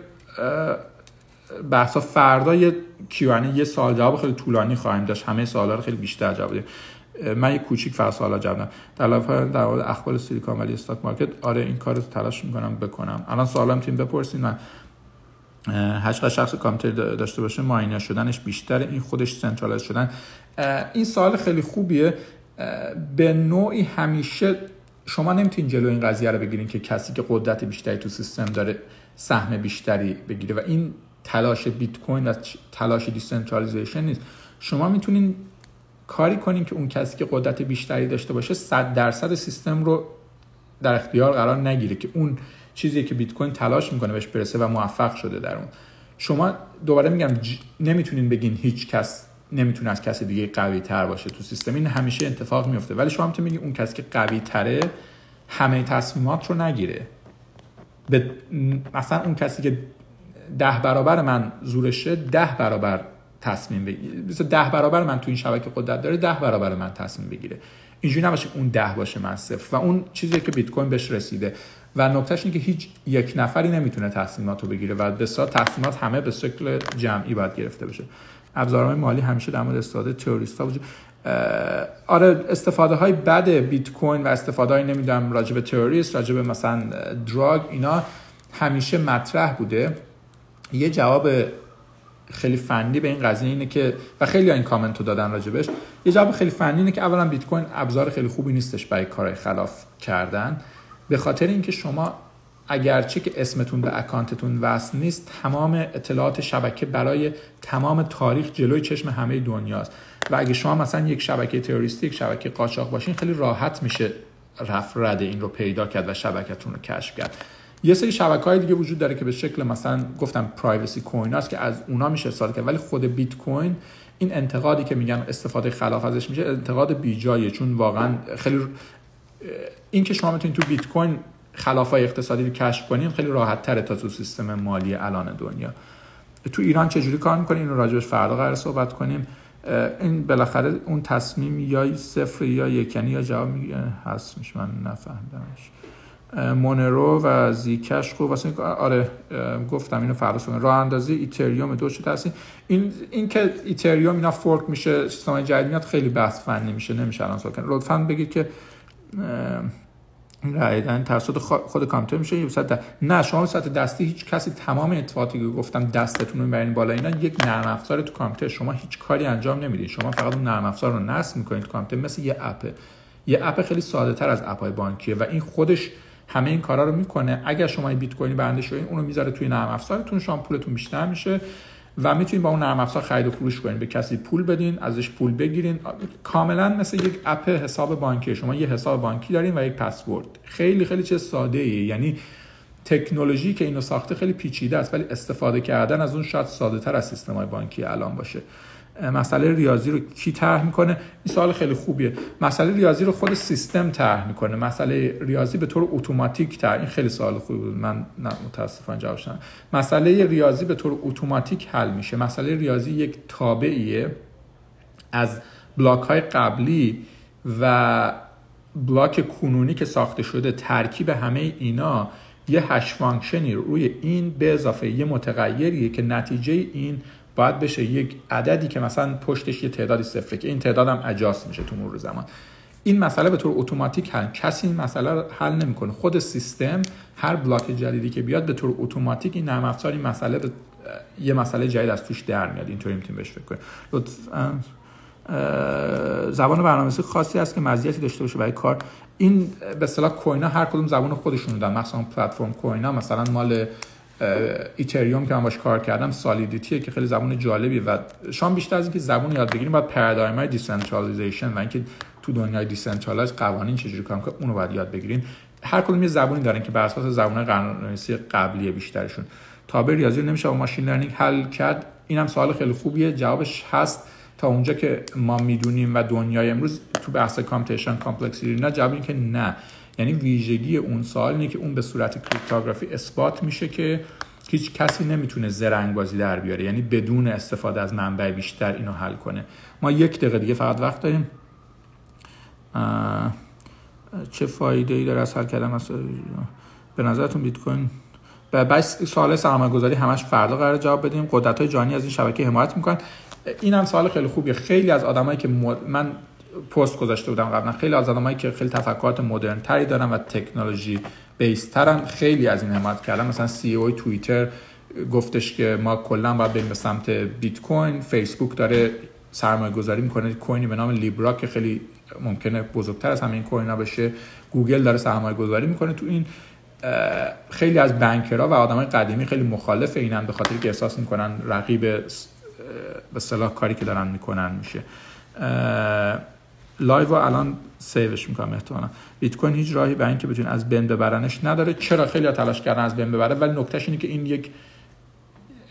بحثا فردا یه کیوانی یه سال جواب خیلی طولانی خواهیم داشت. همه سوالا رو خیلی بیشتر جواب بدیم. من یه کوچیک فقط سوالا جواب بدم. در لایو در مورد اخبار سیلیکون ولی استاک مارکت. آره این کارو تلاش می‌کنم بکنم. الان سوالا می‌تونیم بپرسین. من هشت شخص کامپیوتر داشته باشه. ماینر شدنش بیشتر این خودش سنترالایز شدن. این سوال خیلی خوبیه. به نوعی همیشه شما نمی‌تونین جلو این قضیه رو بگیرین که کسی که قدرت بیشتری تو سیستم داره سهم بیشتری بگیره و این تلاش بیت کوین و تلاش decentralization نیست. شما می‌تونین کاری کنین که اون کسی که قدرت بیشتری داشته باشه 100 درصد سیستم رو در اختیار قرار نگیره که اون چیزی که بیت کوین تلاش می‌کنه بهش برسه و موفق شده در اون. شما دوباره میگم نمی‌تونین بگین هیچ کس نمی‌تونه از کسی دیگه قوی تر باشه تو سیستم. این همیشه اتفاق میفته ولی شما می‌تونید بگین اون کسی که قوی تره همه تصمیمات رو نگیره. به مثلا اون کسی که ده برابر من زورشه ده برابر تصمیم بگیره. ده برابر من تو این شبکه قدرت داره ده برابر من تصمیم بگیره. اینجوری نباشه اون ده باشه من صفر و اون چیزی که بیت کوین بهش رسیده. و نکتهش اینه که هیچ یک نفری نمی‌تونه تصمیمات بگیره و به تصمیمات همه به شکل جمعی باید گرفته بشه. ابزارهای مالی همیشه در مورد استفاده تروریست ها وجود آره استفاده های بد بیت کوین و استفاده های نمی‌دونم راجع به تروریست راجع به مثلا دراگ اینا همیشه مطرح بوده. یه جواب خیلی فنی به این قضیه اینه که و خیلی این کامنت رو دادن راجبش. یه جواب خیلی فنی اینه که اولا بیت کوین ابزار خیلی خوبی نیستش برای کارهای خلاف کردن. به خاطر اینکه شما اگرچه که اسمتون به اکانتتون وصل نیست تمام اطلاعات شبکه برای تمام تاریخ جلوی چشم همه دنیاست. و اگه شما مثلا یک شبکه تروریستی یک شبکه قاچاق باشین خیلی راحت میشه رفت رد این رو پیدا کرد و شبکتون رو کشف کرد. یه سری شبکه های دیگه وجود داره که به شکل مثلا گفتم پرایوسی کوین هست که از اونا میشه استفاده کرد. ولی خود بیت کوین این انتقادی که میگن استفاده خلاف ازش میشه انتقاد بیجایه چون واقعا خیلی این که شما می‌تونید تو بیت کوین خلافای اقتصادی رو کشف کنیم خیلی راحت تره تا تو سیستم مالی الان دنیا. تو ایران چجوری کار می‌کنیم اینو راجبش فردا قرار صحبت کنیم. این بالاخره اون تصمیم یا صفر یا یکنی یا جواب هست میشه من نفهمیدمش. مونرو و زیکش خوب واسه آره گفتم اینو فردا کنم راه اندازی ایتریوم دو شده هستی این این که ایتریوم اینا فورک میشه سیستم جدید میاد خیلی بحث فنی میشه نمیشه الان صحبت لطفا بگید که رایدن توسط خود کامپیوتر میشه. یه نه شما سطح دستی هیچ کسی تمام اتفاقاتی که گفتم دستتون رو برین بالا اینا یک نرم افزار تو کامپیوتر. شما هیچ کاری انجام نمی‌دید شما فقط اون نرم افزار رو نصب می‌کنید کامپیوتر مثل یه اپه یه اپ خیلی ساده تر از اپ های بانکیه و این خودش همه این کارا رو می‌کنه. اگر شما بیت کوینی برنده شدین اونو می‌ذاره توی نرم افزارتون شما پولتون بیشتر میشه و می‌تونید با اون نرم افزار خرید و فروش کنید به کسی پول بدین ازش پول بگیرین. کاملا مثل یک اپ حساب بانکی. شما یه حساب بانکی دارین و یک پسورد خیلی خیلی چه ساده ای یعنی تکنولوژی که اینو ساخته خیلی پیچیده است ولی استفاده کردن از اون شاید ساده تر از سیستم های بانکی الان باشه. مسئله ریاضی رو کی طرح می‌کنه؟ این سوال خیلی خوبیه. مسئله ریاضی رو خود سیستم طرح می‌کنه. مسئله ریاضی به طور اتوماتیک طرح. این خیلی سوال خوبی بود. من نه متاسفانه جواب شدم مسئله ریاضی به طور اتوماتیک حل میشه. مسئله ریاضی یک تابعیه از block های قبلی و block کنونی که ساخته شده. ترکیب همه اینا یه hash function ی روی این به اضافه یه متغیریه که نتیجه این باید بشه یک عددی که مثلا پشتش یه تعدادی صفره که این تعداد هم adjust میشه تو مرور زمان. این مسئله به طور اتوماتیک حل کسی این مسئله رو حل نمی‌کنه. خود سیستم هر block جدیدی که بیاد به طور اتوماتیک این نرم افزار این مسئله یه مسئله جدید از توش در میاد. اینطوری می‌تونیم بهش فکر کنیم. زبان برنامه‌نویسی خاصی هست که مزیتی داشته باشه برای کار. این به اصطلاح coin ا هر کدوم زبان خودشون دارن. مثلا platform coin ا مثلا مال اتریوم که من باش کار کردم Solidity ه که خیلی زبون جالبی و شما بیشتر از اینکه زبون یاد بگیریم باید paradigm های decentralization و اینکه تو دنیای decentralize قوانین چجوری کار که اونو باید یاد بگیرین هر کدوم یه زبونی دارن که بر اساس زبان قانون‌نویسی قبلی بیشترشون. تابع ریاضی نمیشه با machine learning حل کرد. اینم سوال خیلی خوبیه. جوابش هست. تا اونجا که ما می‌دونیم و دنیای امروز تو بحث computation complexity نه جواب که نه. یعنی ویژگی اون سوال اینه که اون به صورت cryptography اثبات میشه که هیچ کسی نمی‌تونه زرنگ بازی در بیاره. یعنی بدون استفاده از منبع بیشتر اینو حل کنه. ما یک دقیقه دیگه فقط وقت داریم. چه فایده ای داره از حل کردن به نظرتون بیت کوین؟ بس سوال سرمایه گذاری همش فردا قرار جواب بدیم. قدرت های جانی از این شبکه حمایت می‌کنن. این هم سوال خیلی خوبیه. خیلی از آدمایی که من پست گذاشته بودم قبلا. خیلی از آدمایی که خیلی تفکرات مدرن تری دارن و تکنولوژی بیس ترن خیلی از این حمایت کردن. مثلا سی او توییتر گفتش که ما کلا باید بریم به سمت بیت کوین. فیسبوک داره سرمایه گذاری می‌کنه. کوینی به نام لیبرا که خیلی ممکنه بزرگتر از همین coin بشه. گوگل داره سرمایه گذاری می‌کنه. تو این خیلی از banker ها و آدمای قدیمی خیلی مخالف اینن به خاطر که احساس می‌کنن رقیب به اصطلاح کاری که دارن می‌کنن میشه. live الان save ش می‌کنم احتمالا. بیت کوین هیچ راهی به اینکه بتونین از بین ببرنش نداره. چرا؟ خیلی تلاش کردن از بین ببره. ولی نکتهش اینه که این یک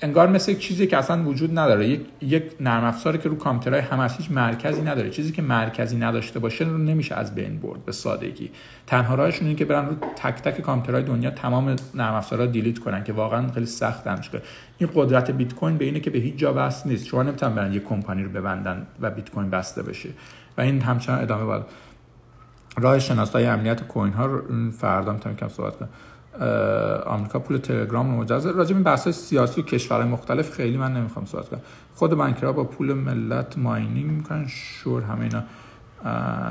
انگار مثل یک چیزی که اصلا وجود نداره. یک یک نرم افزاری که رو کامپیوترهای هم هیچ مرکزی نداره. چیزی که مرکزی نداشته باشه رو نمیشه از بین برد به سادگی. تنها راهشون اینه که برن رو تک تک کامپیوترهای دنیا تمام نرم افزارا delete کنن که واقعا خیلی سخت هم این قدرت بیت کوین به اینه که به هیچ جا بسته نیست. شما نمی‌تونن برن یک کمپانی رو ببندن و بیت کوین بسته بشه. و این همچنان ادامه باید راه شناسایی امنیت coin ها رو فردا می‌تونم کم صحبت کنم. آمریکا پول تلگرام رو مجاز راجع به بحث سیاسی و کشورهای مختلف خیلی من نمی‌خوام صحبت کنم. خود banker ها با پول ملت mining می‌کنن. sure همه اینا.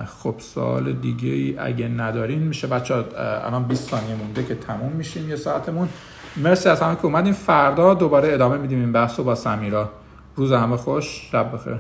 خب سال دیگه ای اگه ندارین میشه. بچه الان 20 ثانیه مونده که تموم میشیم یه ساعتمون. مرسی از همه که اومدین. فردا دوباره ادامه میدیم این بحث رو با سمیرا. روز همه خوش. شب بخیر.